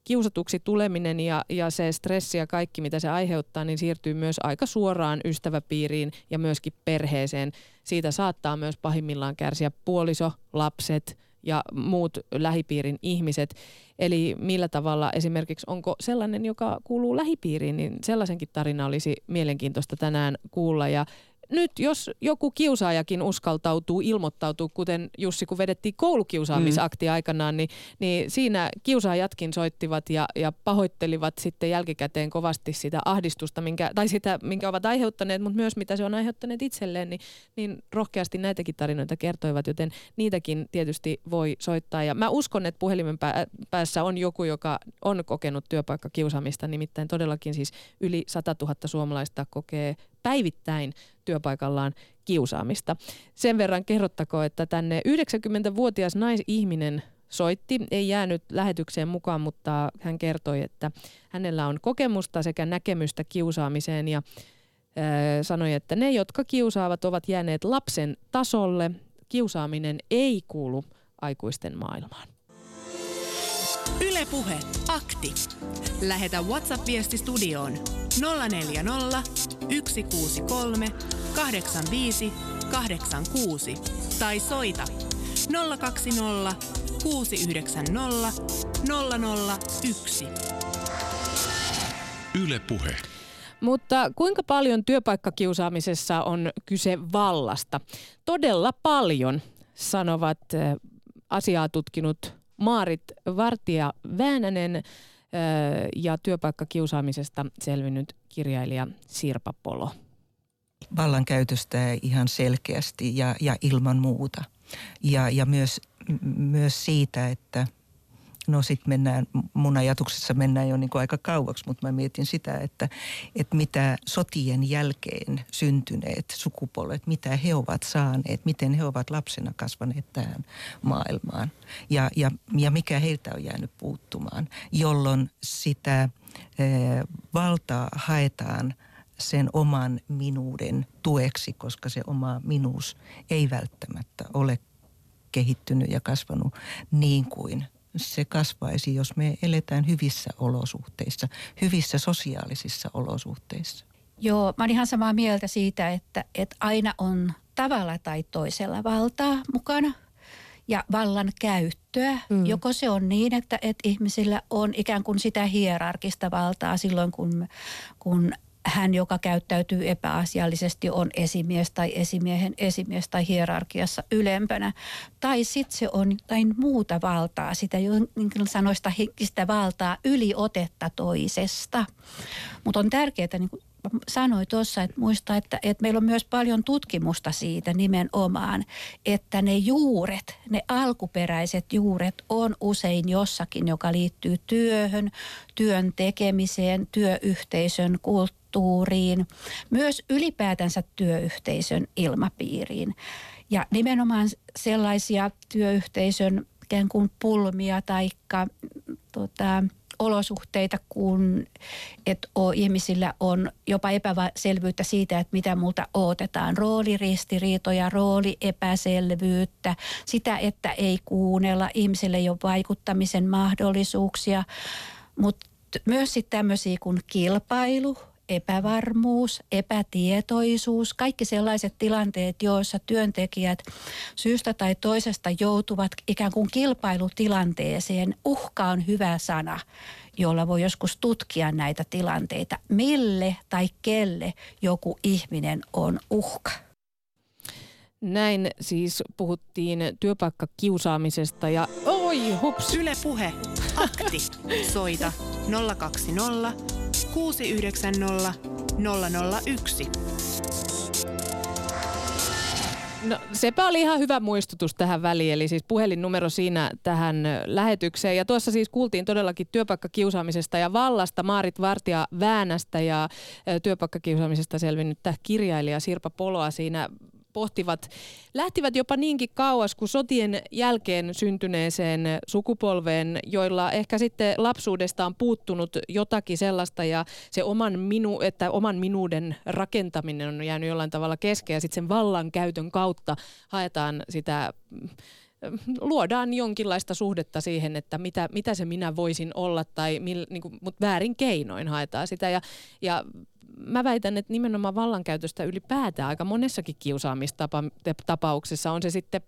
kiusatuksi tuleminen ja, ja se stressi ja kaikki, mitä se aiheuttaa, niin siirtyy myös aika suoraan ystäväpiiriin ja myöskin perheeseen. Siitä saattaa myös pahimmillaan kärsiä puoliso, lapset ja muut lähipiirin ihmiset. Eli millä tavalla esimerkiksi onko sellainen, joka kuuluu lähipiiriin, niin sellaisenkin tarina olisi mielenkiintoista tänään kuulla. Ja nyt jos joku kiusaajakin uskaltautuu ilmoittautuu, kuten Jussi, kun vedettiin koulukiusaamisakti mm. aikanaan, niin, niin siinä kiusaajatkin soittivat ja, ja pahoittelivat sitten jälkikäteen kovasti sitä ahdistusta, minkä, tai sitä, minkä ovat aiheuttaneet, mutta myös mitä se on aiheuttanut itselleen, niin, niin rohkeasti näitäkin tarinoita kertoivat, joten niitäkin tietysti voi soittaa. Ja mä uskon, että puhelimen päässä on joku, joka on kokenut työpaikkakiusaamista, nimittäin todellakin siis yli 100 000 suomalaista kokee päivittäin työpaikallaan kiusaamista. Sen verran kerrottako, että tänne 90-vuotias naisihminen soitti, ei jäänyt lähetykseen mukaan, mutta hän kertoi, että hänellä on kokemusta sekä näkemystä kiusaamiseen ja ää, sanoi, että ne, jotka kiusaavat, ovat jääneet lapsen tasolle. Kiusaaminen ei kuulu aikuisten maailmaan. Ylepuhe akti. Lähetä WhatsApp-viesti studioon 040 163 85 86 tai soita 020 690 001. Ylepuhe. Mutta kuinka paljon työpaikkakiusaamisessa on kyse vallasta? Todella paljon, sanovat asiaa tutkinut Maarit Vartija Väänänen ja työpaikkakiusaamisesta selvinnyt kirjailija Sirpa Polo. Vallankäytöstä ihan selkeästi ja, ja ilman muuta. Ja, ja myös, myös siitä, että – no sitten mennään, mun ajatuksessa mennään jo niin kuin aika kauaksi, mutta mä mietin sitä, että, että mitä sotien jälkeen syntyneet sukupolvet, mitä he ovat saaneet, miten he ovat lapsena kasvaneet tähän maailmaan. Ja, ja, ja mikä heiltä on jäänyt puuttumaan, jolloin sitä e, valtaa haetaan sen oman minuuden tueksi, koska se oma minuus ei välttämättä ole kehittynyt ja kasvanut niin kuin se kasvaisi, jos me eletään hyvissä olosuhteissa, hyvissä sosiaalisissa olosuhteissa. Joo, mä oon ihan samaa mieltä siitä, että, että aina on tavalla tai toisella valtaa mukana ja vallan käyttöä. Mm. Joko se on niin, että, että ihmisillä on ikään kuin sitä hierarkista valtaa silloin, kun, kun hän, joka käyttäytyy epäasiallisesti, on esimies tai esimiehen esimies tai hierarkiassa ylempänä. Tai sitten se on jotain muuta valtaa, sitä niin sanoista henkistä valtaa, yliotetta toisesta. Mutta on tärkeää niin kuin sanoin tuossa, että muista, että, että meillä on myös paljon tutkimusta siitä nimenomaan, että ne juuret, ne alkuperäiset juuret on usein jossakin, joka liittyy työhön, työn tekemiseen, työyhteisön kulttuuriin, myös ylipäätänsä työyhteisön ilmapiiriin. Ja nimenomaan sellaisia työyhteisön ikään kuin pulmia tai tota, olosuhteita, kun että ihmisillä on jopa epäselvyyttä siitä, että mitä multa odotetaan. Rooliristiriitoja, rooliepäselvyyttä, sitä, että ei kuunnella, ihmisille ei ole vaikuttamisen mahdollisuuksia, mutta myös sitten tämmöisiä kuin kilpailu, epävarmuus, epätietoisuus, kaikki sellaiset tilanteet, joissa työntekijät syystä tai toisesta joutuvat ikään kuin kilpailutilanteeseen. Uhka on hyvä sana, jolla voi joskus tutkia näitä tilanteita. Mille tai kelle joku ihminen on uhka? Näin siis puhuttiin työpaikkakiusaamisesta ja oi hups. Yle Puhe. Akti. Soita 020 690 001. No sepä oli ihan hyvä muistutus tähän väliin, eli siis puhelinnumero siinä tähän lähetykseen. Ja tuossa siis kuultiin todellakin työpaikkakiusaamisesta ja vallasta Maarit Vartija Väänästä ja työpaikkakiusaamisesta selvinnyt kirjailija Sirpa Poloa siinä pohtivat, lähtivät jopa niinkin kauas kuin sotien jälkeen syntyneeseen sukupolveen, joilla ehkä sitten lapsuudesta on puuttunut jotakin sellaista ja se oman, minu, että oman minuuden rakentaminen on jäänyt jollain tavalla kesken ja sitten sen vallan käytön kautta haetaan sitä luodaan jonkinlaista suhdetta siihen, että mitä, mitä se minä voisin olla, tai mil, niin kuin, mutta väärin keinoin haetaan sitä. Ja, ja mä väitän, että nimenomaan vallankäytöstä ylipäätään aika monessakin kiusaamistapauksessa on se sitten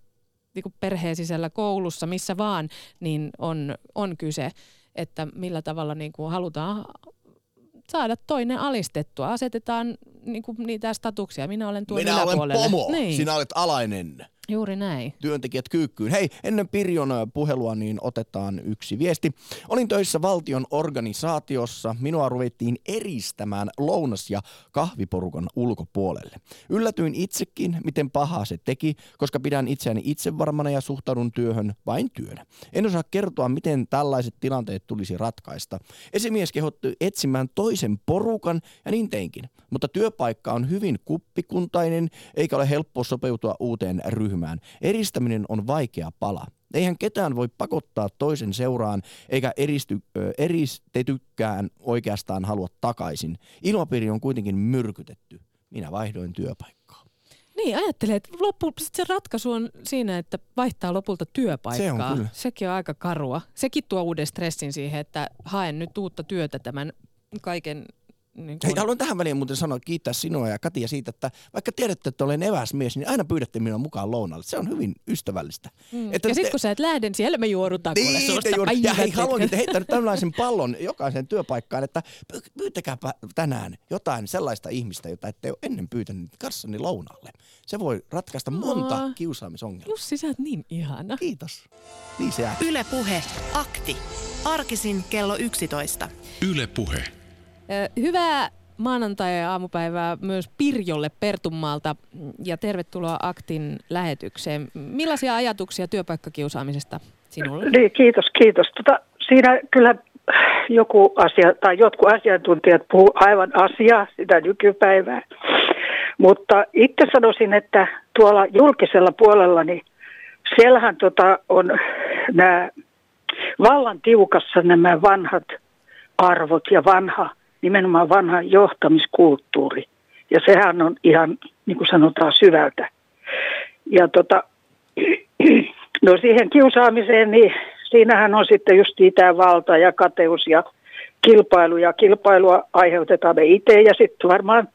niin perheen sisällä koulussa, missä vaan, niin on, on kyse, että millä tavalla niin kuin halutaan saada toinen alistettua. Asetetaan niin kuin niitä statuksia. Minä olen tuon Minä olen pomo, niin. sinä olet alainen. Juuri näin. Työntekijät kyykkyyn. Hei, ennen Pirjon puhelua niin otetaan yksi viesti. Olin töissä valtion organisaatiossa. Minua ruvettiin eristämään lounas- ja kahviporukan ulkopuolelle. Yllätyin itsekin, miten pahaa se teki, koska pidän itseäni itsevarmana ja suhtaudun työhön vain työnä. En osaa kertoa, miten tällaiset tilanteet tulisi ratkaista. Esimies kehotti etsimään toisen porukan ja niin teinkin. Mutta työpaikka on hyvin kuppikuntainen, eikä ole helppo sopeutua uuteen ryhmään ryhmään. Eristäminen on vaikea pala. Eihän ketään voi pakottaa toisen seuraan, eikä eristy, eristetykään oikeastaan halua takaisin. Ilmapiiri on kuitenkin myrkytetty. Minä vaihdoin työpaikkaa. Niin, ajattelee, että loppu, se ratkaisu on siinä, että vaihtaa lopulta työpaikkaa. Se on kyllä. Sekin on aika karua. Sekin tuo uuden stressin siihen, että haen nyt uutta työtä tämän kaiken niin kun... Hei, haluan tähän väliin muuten sanoa, kiittää sinua ja Katia siitä, että vaikka tiedätte, että olen eväsmies, niin aina pyydätte minua mukaan lounalle. Se on hyvin ystävällistä. Mm. Että ja sitten te... kun sä et lähde, niin siellä me juorutaan niin, susta juur... Ja hei, haluankin te heittää nyt tällaisen pallon jokaisen työpaikkaan, että pyytäkääpä tänään jotain sellaista ihmistä, jota ette ole ennen pyytänyt kanssani lounalle. Se voi ratkaista monta Aa, kiusaamisongelmaa. Jussi, sä oot niin ihana. Kiitos. Niin se Yle Puhe. Akti. Arkisin kello 11. Yle Puhe. Hyvää maanantai-aamupäivää myös Pirjolle Pertumaalta ja tervetuloa Aktin lähetykseen. Millaisia ajatuksia työpaikkakiusaamisesta sinulla? Niin, kiitos, kiitos. Tota, siinä kyllä joku asia, tai jotkut asiantuntijat puhuu aivan asiaa, sitä nykypäivää. Mutta itse sanoisin, että tuolla julkisella puolella, niin siellähän tota on nämä vallan tiukassa nämä vanhat arvot ja vanha – nimenomaan vanha johtamiskulttuuri. Ja sehän on ihan, niin kuin sanotaan, syvältä. Ja tota, no siihen kiusaamiseen, niin siinähän on sitten just tämä valta ja kateus ja kilpailu. Ja kilpailua aiheutetaan me itse ja sitten varmaan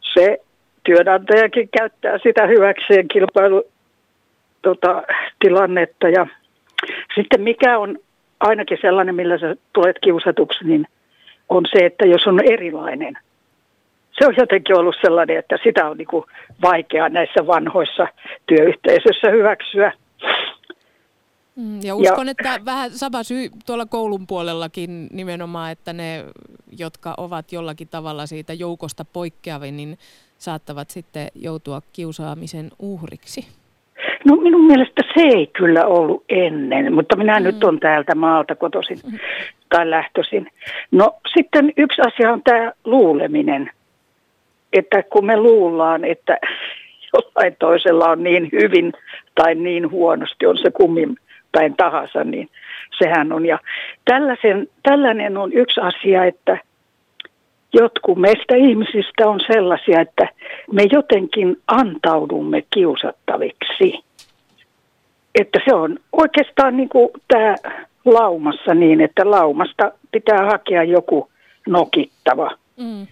se työnantajakin käyttää sitä hyväkseen kilpailu tota, tilannetta. Ja sitten mikä on ainakin sellainen, millä sä tulet kiusatuksi, niin on se, että jos on erilainen, se on jotenkin ollut sellainen, että sitä on niin kuin vaikea näissä vanhoissa työyhteisöissä hyväksyä. Mm, ja uskon, ja, että vähän sama syy tuolla koulun puolellakin nimenomaan, että ne, jotka ovat jollakin tavalla siitä joukosta poikkeavin, niin saattavat sitten joutua kiusaamisen uhriksi. No minun mielestä se ei kyllä ollut ennen, mutta minä mm. nyt on täältä maalta kotoisin mm. Tai lähtöisin. No sitten yksi asia on tämä luuleminen, että kun me luullaan, että jollain toisella on niin hyvin tai niin huonosti, on se kummin päin tahansa, niin sehän on. Ja tällainen on yksi asia, että jotkut meistä ihmisistä on sellaisia, että me jotenkin antaudumme kiusattaviksi. Että se on oikeastaan niin kuin tämä laumassa niin, että laumasta pitää hakea joku nokittava. Mm.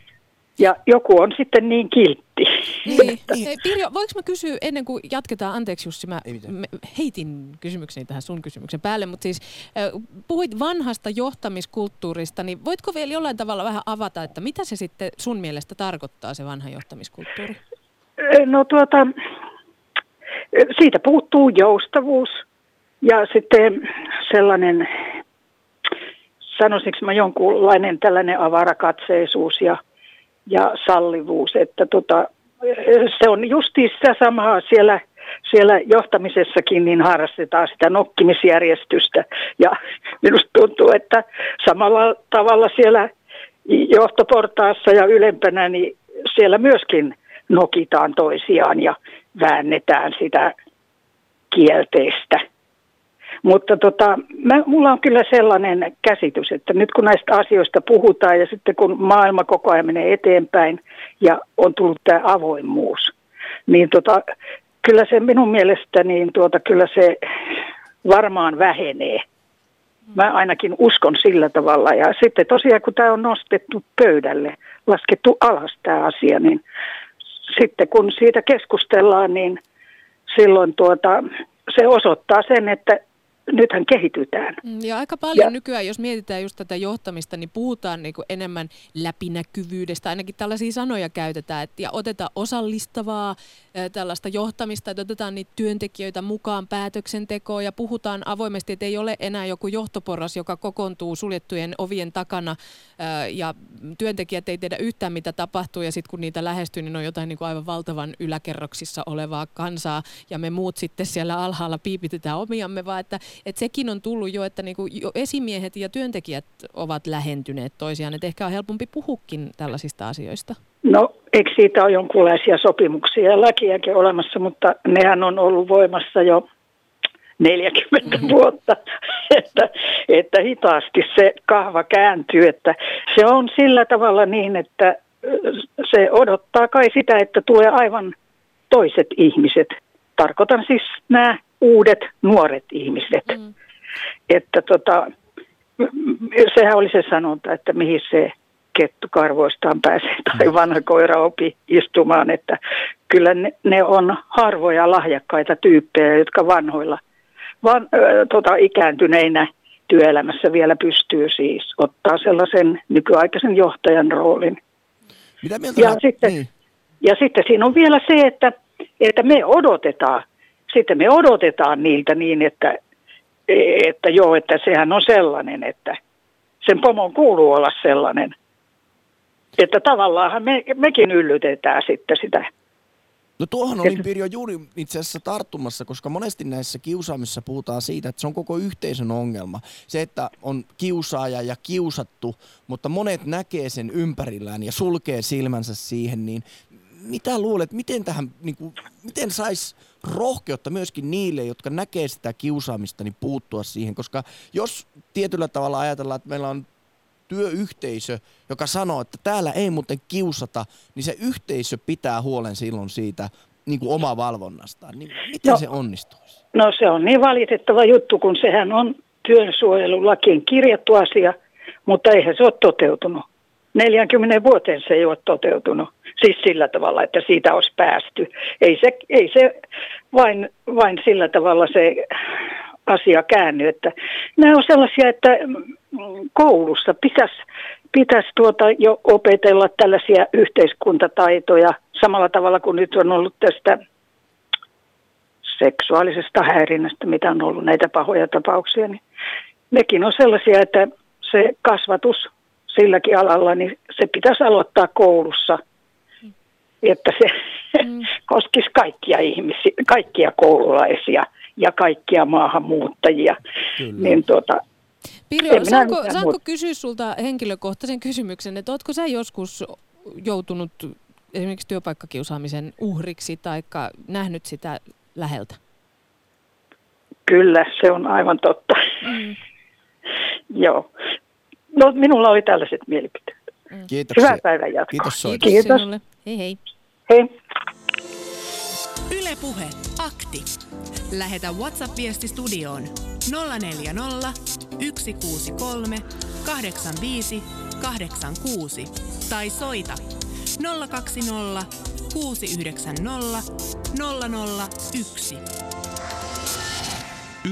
Ja joku on sitten niin kiltti. Niin. Hei, Pirjo, voinko mä kysyä ennen kuin jatketaan, anteeksi Jussi, mä heitin kysymykseni tähän sun kysymyksen päälle, mutta siis äh, puhuit vanhasta johtamiskulttuurista, niin voitko vielä jollain tavalla vähän avata, että mitä se sitten sun mielestä tarkoittaa se vanha johtamiskulttuuri? No tuota, siitä puuttuu joustavuus ja sitten sellainen, sanoisinko mä jonkunlainen tällainen avarakatseisuus ja – ja sallivuus. Että tota, se on justi sitä samaa siellä, siellä johtamisessakin, niin harrastetaan sitä nokkimisjärjestystä. Ja minusta tuntuu, että samalla tavalla siellä johtoportaassa ja ylempänä, niin siellä myöskin nokitaan toisiaan ja väännetään sitä kielteistä. Mutta tota, mä, mulla on kyllä sellainen käsitys, että nyt kun näistä asioista puhutaan ja sitten kun maailma koko ajan menee eteenpäin ja on tullut tämä avoimuus, niin tota, kyllä se minun mielestä, niin tuota, kyllä se varmaan vähenee. Mä ainakin uskon sillä tavalla. Ja sitten tosiaan, kun tämä on nostettu pöydälle, laskettu alas tämä asia, niin sitten kun siitä keskustellaan, niin silloin tuota, se osoittaa sen, että nythän kehitytään. Mm, ja aika paljon ja, nykyään, jos mietitään just tätä johtamista, niin puhutaan niin kuin enemmän läpinäkyvyydestä. Ainakin tällaisia sanoja käytetään, että, ja otetaan osallistavaa tällaista johtamista, että otetaan niitä työntekijöitä mukaan päätöksentekoon ja puhutaan avoimesti, että ei ole enää joku johtoporras, joka kokoontuu suljettujen ovien takana ja työntekijät ei tiedä yhtään, mitä tapahtuu ja sitten kun niitä lähestyy, niin on jotain niin kuin aivan valtavan yläkerroksissa olevaa kansaa ja me muut sitten siellä alhaalla piipitetään omiamme, vaan että että sekin on tullut jo, että niinku jo esimiehet ja työntekijät ovat lähentyneet toisiaan, että ehkä on helpompi puhukin tällaisista asioista. No, eikö siitä ole jonkinlaisia sopimuksia ja lakiakin olemassa, mutta nehän on ollut voimassa jo 40 mm-hmm. vuotta, että, että hitaasti se kahva kääntyy, että se on sillä tavalla niin, että se odottaa kai sitä, että tulee aivan toiset ihmiset. Tarkoitan siis nämä uudet nuoret ihmiset. Mm. Että tota, sehän oli se sanonta, että mihin se kettu karvoistaan pääsee tai mm. vanha koira opi istumaan, että kyllä ne, ne on harvoja lahjakkaita tyyppejä, jotka vanhoilla, van, äh, tota, ikääntyneinä työelämässä vielä pystyy siis ottaa sellaisen nykyaikaisen johtajan roolin. Mitä mieltä ja, sitten, niin. ja sitten siinä on vielä se, että, että me odotetaan sitten me odotetaan niiltä niin, että, että joo, että sehän on sellainen, että sen pomon kuuluu olla sellainen. Että tavallaan me, mekin yllytetään sitten sitä. No tuohon olin Pirjo juuri itse asiassa tarttumassa, koska monesti näissä kiusaamissa puhutaan siitä, että se on koko yhteisön ongelma. Se, että on kiusaaja ja kiusattu, mutta monet näkee sen ympärillään ja sulkee silmänsä siihen, niin mitä luulet, miten tähän, niin kuin, miten saisi rohkeutta myöskin niille, jotka näkee sitä kiusaamista, niin puuttua siihen, koska jos tietyllä tavalla ajatellaan, että meillä on työyhteisö, joka sanoo, että täällä ei muuten kiusata, niin se yhteisö pitää huolen silloin siitä niin kuin valvonnastaan. Niin miten no, se onnistuisi? No se on niin valitettava juttu, kun sehän on työnsuojelulakien kirjattu asia, mutta eihän se ole toteutunut. 40 vuoteen se ei ole toteutunut. Siis sillä tavalla, että siitä olisi päästy. Ei se, ei se vain, vain sillä tavalla se asia käänny. Että nämä on sellaisia, että koulussa pitäisi pitäisi tuota jo opetella tällaisia yhteiskuntataitoja samalla tavalla kuin nyt on ollut tästä seksuaalisesta häirinnästä, mitä on ollut näitä pahoja tapauksia, niin nekin on sellaisia, että se kasvatus silläkin alalla, niin se pitäisi aloittaa koulussa, että se mm. koskisi kaikkia ihmisiä, kaikkia koululaisia ja kaikkia maahanmuuttajia. Kyllä. Niin tuota, Pirjo, saanko, saanko kysyä sulta henkilökohtaisen kysymyksen, että oletko sä joskus joutunut esimerkiksi työpaikkakiusaamisen uhriksi tai nähnyt sitä läheltä? Kyllä, se on aivan totta. Mm. Joo. No, minulla oli tällaiset mielipiteet. Mm. Kiitoksia. Hyvää päivän jatkoa. Kiitos Kiitos, Kiitos. Sinulle. Hei hei. Hei. Ylepuhe akti. Lähetä WhatsApp-viesti studioon 040 163 85 86 tai soita 020 690 001.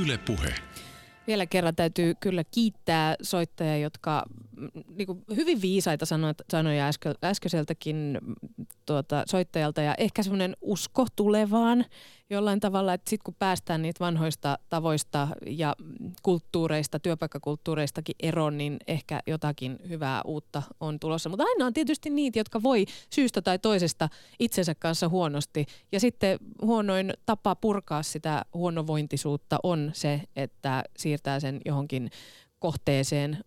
Yle Puhe. Vielä kerran täytyy kyllä kiittää soittajia, jotka niin kuin hyvin viisaita sanoja, äsken, äskeiseltäkin tuota, soittajalta ja ehkä semmoinen usko tulevaan jollain tavalla, että sitten kun päästään niitä vanhoista tavoista ja kulttuureista, työpaikkakulttuureistakin eroon, niin ehkä jotakin hyvää uutta on tulossa. Mutta aina on tietysti niitä, jotka voi syystä tai toisesta itsensä kanssa huonosti. Ja sitten huonoin tapa purkaa sitä huonovointisuutta on se, että siirtää sen johonkin kohteeseen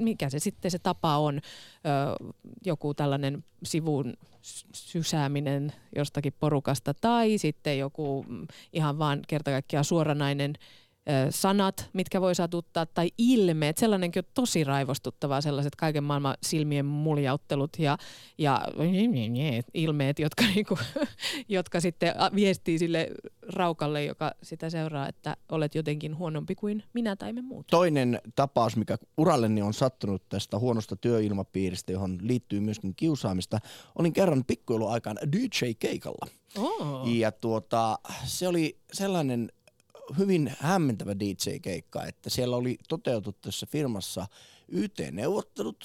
mikä se sitten se tapa on, joku tällainen sivun sysääminen jostakin porukasta tai sitten joku ihan vaan kerta kaikkiaan suoranainen sanat, mitkä voi satuttaa, tai ilmeet. Sellainenkin on tosi raivostuttavaa, sellaiset kaiken maailman silmien muljauttelut ja, ja ilmeet, jotka, niinku, jotka sitten viestii sille raukalle, joka sitä seuraa, että olet jotenkin huonompi kuin minä tai me muut. Toinen tapaus, mikä uralleni on sattunut tästä huonosta työilmapiiristä, johon liittyy myöskin kiusaamista, olin kerran pikkuiluaikaan DJ-keikalla. Oh. Ja tuota, se oli sellainen hyvin hämmentävä DJ-keikka, että siellä oli toteutettu tässä firmassa YT-neuvottelut,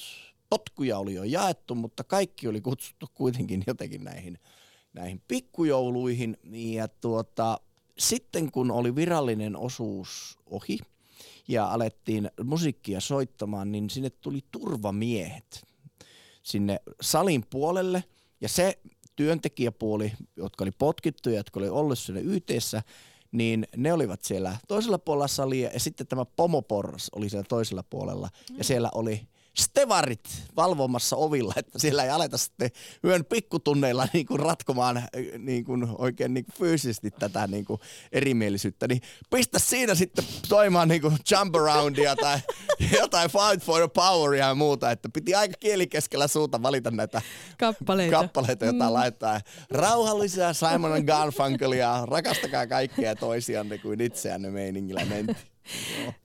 potkuja oli jo jaettu, mutta kaikki oli kutsuttu kuitenkin jotenkin näihin, näihin pikkujouluihin. Ja tuota, sitten kun oli virallinen osuus ohi ja alettiin musiikkia soittamaan, niin sinne tuli turvamiehet sinne salin puolelle. Ja se työntekijäpuoli, jotka oli potkittu ja jotka oli ollut siellä YTssä, niin ne olivat siellä toisella puolella salia ja sitten tämä pomoporras oli siellä toisella puolella mm. ja siellä oli stevarit valvomassa ovilla, että siellä ei aleta sitten yön pikkutunneilla niin kuin ratkomaan niin kuin oikein niin kuin fyysisesti tätä niin kuin erimielisyyttä, niin pistä siinä sitten toimaan niin kuin jump aroundia tai jotain fight for the poweria ja muuta, että piti aika kielikeskellä suuta valita näitä kappaleita, kappaleita joita mm. laittaa. Rauhallisia Simon Garfunkelia, rakastakaa kaikkia toisianne kuin itseänne meiningillä mentiin.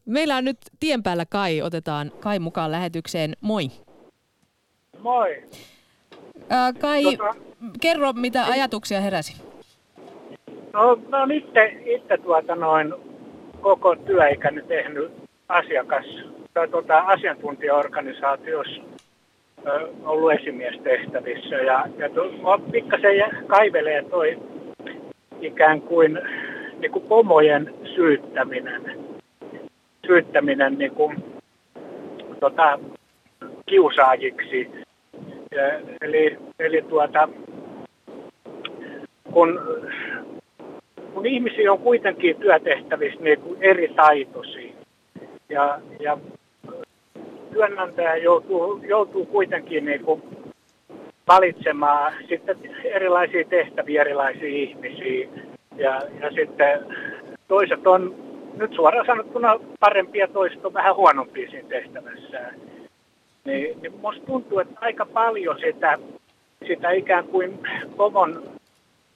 Meillä on nyt tien päällä Kai. Otetaan Kai mukaan lähetykseen. Moi. Moi. Ää, Kai, tota, kerro mitä ajatuksia heräsi. No mä oon itse, itse tuota noin koko työikäni tehnyt asiakas tai tuota, asiantuntijaorganisaatiossa ollut esimiestehtävissä ja, ja to, pikkasen kaivelee toi ikään kuin, niin kuin pomojen syyttäminen syyttäminen niin kuin, tota, kiusaajiksi. Eli eli tuota, kun, kun ihmisiä on kuitenkin työtehtävissä niin kuin eri taitoisia ja, ja työnantaja joutuu, joutuu kuitenkin niin kuin valitsemaan sitten erilaisia tehtäviä erilaisia ihmisiä ja, ja sitten toiset on nyt suoraan sanottuna parempia toiset on vähän huonompia siinä tehtävässään. Niin, niin musta tuntuu, että aika paljon sitä, sitä ikään kuin pomon,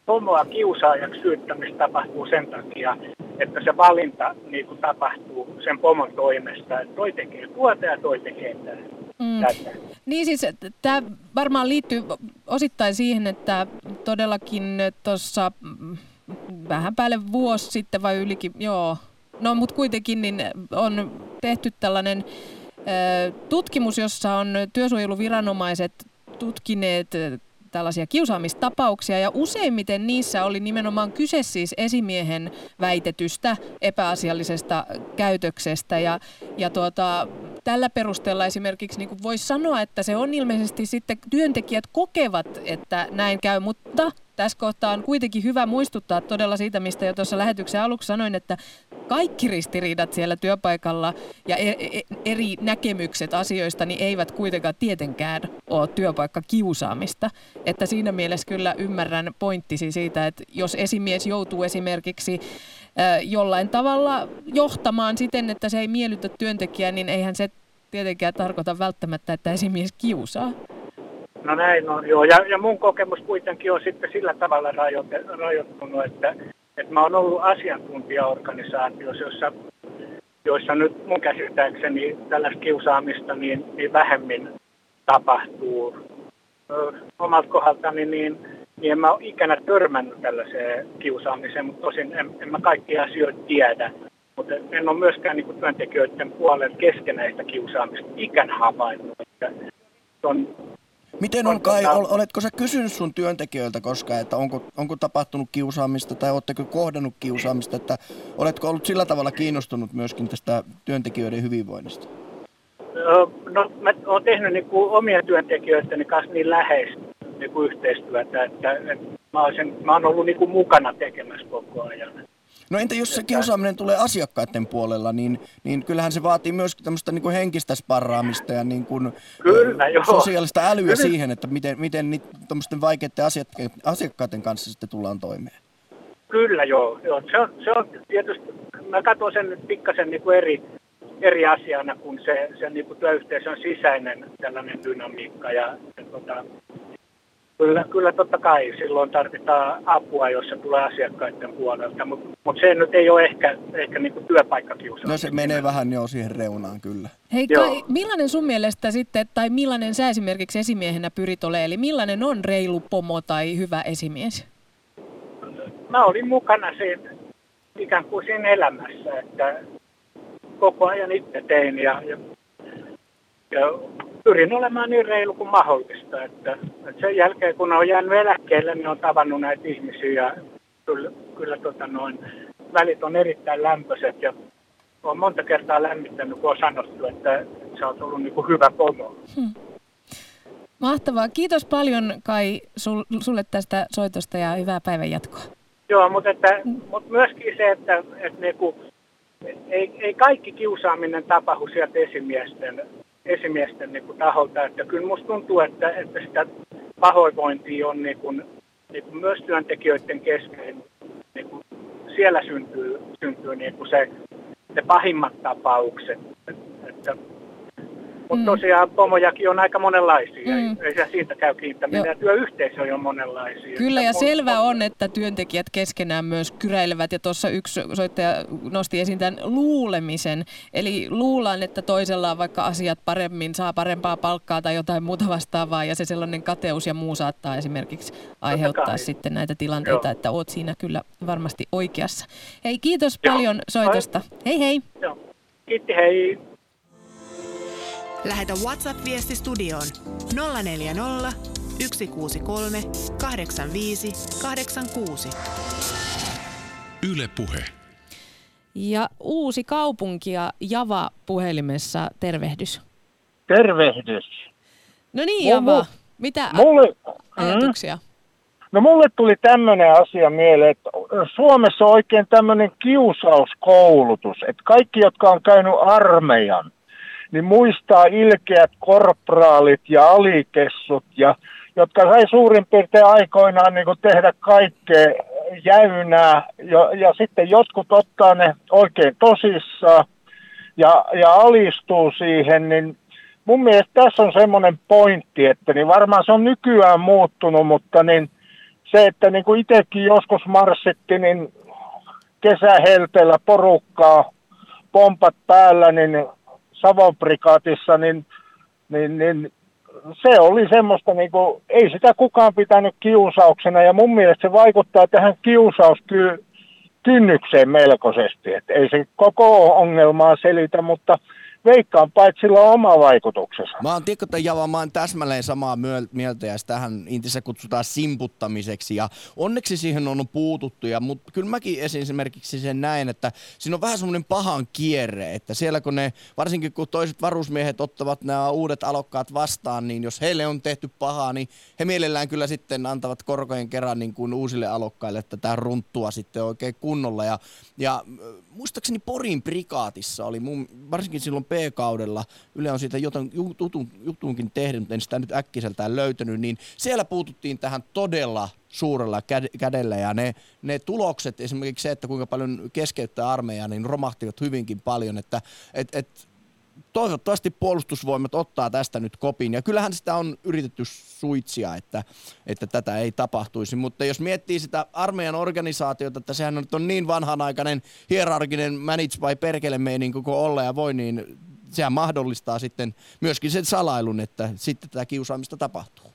pomoa kiusaajaksi syyttämistä tapahtuu sen takia, että se valinta niin kuin tapahtuu sen pomon toimesta. Että toi tekee tuota ja toi tekee tätä. Mm. Niin siis tämä varmaan liittyy osittain siihen, että todellakin tuossa vähän päälle vuosi sitten vai ylikin, joo, No mutta kuitenkin niin on tehty tällainen tutkimus, jossa on työsuojeluviranomaiset tutkineet tällaisia kiusaamistapauksia. Ja useimmiten niissä oli nimenomaan kyse siis esimiehen väitetystä epäasiallisesta käytöksestä. Ja, ja tuota, tällä perusteella esimerkiksi niin voisi sanoa, että se on ilmeisesti sitten työntekijät kokevat, että näin käy, mutta tässä kohtaa on kuitenkin hyvä muistuttaa todella siitä, mistä jo tuossa lähetyksen aluksi sanoin, että kaikki ristiriidat siellä työpaikalla ja e, e, eri näkemykset asioista niin eivät kuitenkaan tietenkään ole työpaikkakiusaamista. Että siinä mielessä kyllä ymmärrän pointtisi siitä, että jos esimies joutuu esimerkiksi jollain tavalla johtamaan siten, että se ei miellytä työntekijää, niin eihän se tietenkään tarkoita välttämättä, että esimies kiusaa. No näin on, joo. Ja, ja mun kokemus kuitenkin on sitten sillä tavalla rajoittunut, että, että mä oon ollut asiantuntijaorganisaatiossa, jossa, joissa nyt mun käsittääkseni tällaista kiusaamista niin, niin vähemmin tapahtuu. Omalta kohdaltani niin, niin en mä ole ikänä törmännyt tällaiseen kiusaamiseen, mutta tosin en, en mä kaikkia asioita tiedä. Mutta en ole myöskään niin työntekijöiden puolella keskenäistä kiusaamista ikän havainnut. On Miten on Kai, oletko sä kysynyt sun työntekijöiltä koskaan, että onko, onko tapahtunut kiusaamista tai oletteko kohdannut kiusaamista, että oletko ollut sillä tavalla kiinnostunut myöskin tästä työntekijöiden hyvinvoinnista? No mä oon tehnyt niin kuin omien työntekijöiden kanssa niin läheistä niin kuin yhteistyötä, että, että mä, olisin, mä oon ollut niin kuin mukana tekemässä koko ajan. No entä jos se kiusaaminen tulee asiakkaiden puolella, niin, niin kyllähän se vaatii myös tämmöistä niin kuin henkistä sparraamista ja niin kuin Kyllä, joo. sosiaalista älyä Kyllä. siihen, että miten, miten niitä vaikeiden asiakkaiden kanssa sitten tullaan toimeen. Kyllä joo, joo. Se, on, se on tietysti, mä katson sen nyt pikkasen niin kuin eri, eri asiana kuin se, se niin kuin työyhteisön sisäinen tällainen dynamiikka ja, ja tota, Kyllä, kyllä totta kai silloin tarvitaan apua, jos se tulee asiakkaiden puolelta, mutta mut se nyt ei ole ehkä, ehkä niinku työpaikkakiusaamista. No se menee vähän jo siihen reunaan kyllä. Hei Kai, millainen sun mielestä sitten, tai millainen sä esimerkiksi esimiehenä pyrit olemaan, eli millainen on reilu pomo tai hyvä esimies? Mä olin mukana siinä ikään kuin siinä elämässä, että koko ajan itse tein ja, ja, ja pyrin olemaan niin reilu kuin mahdollista. Että, että sen jälkeen, kun on jäänyt eläkkeelle, niin on tavannut näitä ihmisiä ja kyllä, kyllä tota noin, välit on erittäin lämpöiset ja on monta kertaa lämmittänyt, kun on sanottu, että sä oot ollut niin kuin hyvä pomo. Hmm. Mahtavaa. Kiitos paljon Kai sul, sulle tästä soitosta ja hyvää päivän jatkoa. Joo, mutta, että, mutta myöskin se, että, että niin kuin, ei, ei kaikki kiusaaminen tapahdu sieltä esimiesten esimiesten niin kuin, taholta. Että kyllä minusta tuntuu, että, että sitä pahoinvointia on niin kuin, niin kuin myös työntekijöiden kesken. Niin kuin, siellä syntyy, syntyy niin kuin se, ne pahimmat tapaukset. Että mutta mm. tosiaan pomojakin on aika monenlaisia, mm. ei se siitä käy kiintäminen. Ja työyhteisö on monenlaisia. Kyllä, ja selvä on, että työntekijät keskenään myös kyräilevät. Ja tuossa yksi soittaja nosti esiin tämän luulemisen. Eli luullaan, että toisella on vaikka asiat paremmin, saa parempaa palkkaa tai jotain muuta vastaavaa. Ja se sellainen kateus ja muu saattaa esimerkiksi aiheuttaa sitten näitä tilanteita, Joo. että oot siinä kyllä varmasti oikeassa. Hei, kiitos Joo. paljon soitosta. Hei hei. Joo. Kiitti, hei. Lähetä WhatsApp-viesti studioon 040 163 85 86. Yle Puhe. Ja uusi kaupunki ja Java puhelimessa, tervehdys. Tervehdys. No niin Java, mitä mulle, ajatuksia? Mm, no mulle tuli tämmöinen asia mieleen, että Suomessa on oikein tämmöinen kiusauskoulutus, että kaikki, jotka on käynyt armeijan, niin muistaa ilkeät korporaalit ja alikessut, ja, jotka sai suurin piirtein aikoinaan niin kuin tehdä kaikkea jäynää, ja, ja sitten jotkut ottaa ne oikein tosissaan ja, ja alistuu siihen, niin mun mielestä tässä on semmoinen pointti, että niin varmaan se on nykyään muuttunut, mutta niin se, että niin kuin itsekin joskus marssitti, niin kesähelteellä porukkaa, pompat päällä, niin Savonprikaatissa, niin, niin, niin se oli semmoista, niin kuin, ei sitä kukaan pitänyt kiusauksena ja mun mielestä se vaikuttaa tähän kiusauskynnykseen melkoisesti. Et ei se koko ongelmaa selitä, mutta veikkaanpa, että sillä on oma vaikutuksensa. Mä oon Tikko Java, mä oon täsmälleen samaa mieltä ja sitähän intissä kutsutaan simputtamiseksi ja onneksi siihen on puututtu ja mutta kyllä mäkin esimerkiksi sen näen, että siinä on vähän semmoinen pahan kierre, että siellä kun ne, varsinkin kun toiset varusmiehet ottavat nämä uudet alokkaat vastaan, niin jos heille on tehty pahaa, niin he mielellään kyllä sitten antavat korkojen kerran niin kuin uusille alokkaille tätä runttua sitten oikein kunnolla ja, ja muistaakseni Porin prikaatissa oli, mun, varsinkin silloin P-kaudella, Yle on siitä jutun, jutun, jutunkin tehnyt, mutta en sitä nyt äkkiseltään löytänyt, niin siellä puututtiin tähän todella suurella kädellä ja ne, ne tulokset, esimerkiksi se, että kuinka paljon keskeyttää armeijaa, niin romahtivat hyvinkin paljon, että et, et, toivottavasti puolustusvoimat ottaa tästä nyt kopin. Ja kyllähän sitä on yritetty suitsia, että, että tätä ei tapahtuisi. Mutta jos miettii sitä armeijan organisaatiota, että sehän on, on niin vanhanaikainen hierarkinen manage by perkele meininki kuin olla ja voi, niin sehän mahdollistaa sitten myöskin sen salailun, että sitten tätä kiusaamista tapahtuu.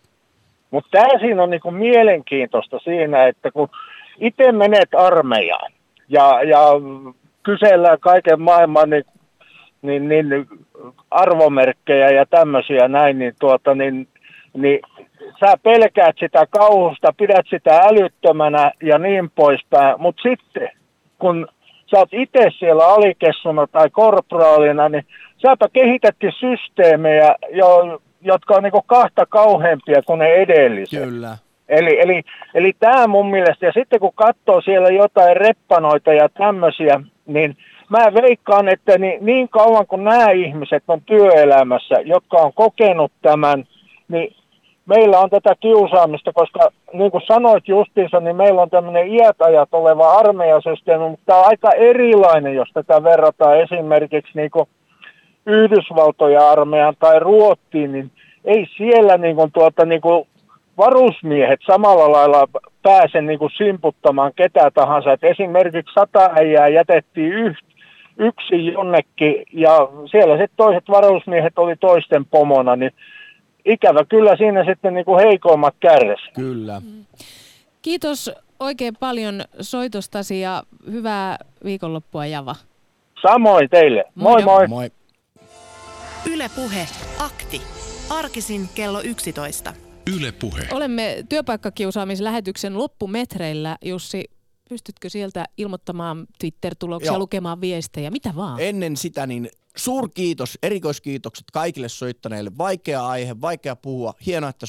Mutta tämä siinä on niinku mielenkiintoista siinä, että kun itse menet armeijaan ja, ja kysellään kaiken maailman niin niin, niin arvomerkkejä ja tämmöisiä näin, niin, tuota, niin, niin sä pelkäät sitä kauhusta, pidät sitä älyttömänä ja niin poispäin, mutta sitten kun sä oot itse siellä alikessuna tai korporaalina, niin säpä kehitätkin systeemejä, jo, jotka on niinku kahta kauheampia kuin ne edelliset. Kyllä. Eli, eli, eli tämä mun mielestä, ja sitten kun katsoo siellä jotain reppanoita ja tämmöisiä, niin mä veikkaan, että niin, niin kauan kuin nämä ihmiset on työelämässä, jotka on kokenut tämän, niin meillä on tätä kiusaamista, koska niin kuin sanoit justiinsa, niin meillä on tämmöinen iätajat oleva armeijasysteemi, mutta tämä on aika erilainen, jos tätä verrataan esimerkiksi niin kuin Yhdysvaltoja armeijan tai Ruottiin, niin ei siellä niin kuin tuota, niin kuin varusmiehet samalla lailla pääse niin kuin simputtamaan ketä tahansa. Et esimerkiksi sata äijää jätettiin yht, yksi jonnekin ja siellä sitten toiset varusmiehet oli toisten pomona, niin ikävä kyllä siinä sitten niin kuin heikoimmat kärres. Kyllä. Kiitos oikein paljon soitostasi ja hyvää viikonloppua Java. Samoin teille. Moi moi. moi. moi. Ylepuhe akti. Arkisin kello 11. Ylepuhe. Olemme työpaikkakiusaamislähetyksen loppumetreillä. Jussi, pystytkö sieltä ilmoittamaan Twitter-tuloksia, Joo. lukemaan viestejä, mitä vaan? Ennen sitä niin suurkiitos, erikoiskiitokset kaikille soittaneille. Vaikea aihe, vaikea puhua. Hienoa, että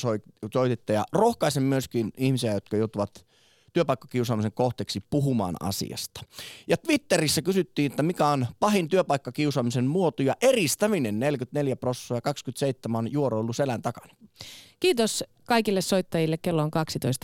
soititte ja rohkaisen myöskin ihmisiä, jotka joutuvat työpaikkakiusaamisen kohteeksi puhumaan asiasta. Ja Twitterissä kysyttiin, että mikä on pahin työpaikkakiusaamisen muoto ja eristäminen 44 prosenttia ja 27 on juoroillut selän takana. Kiitos kaikille soittajille. Kello on 12.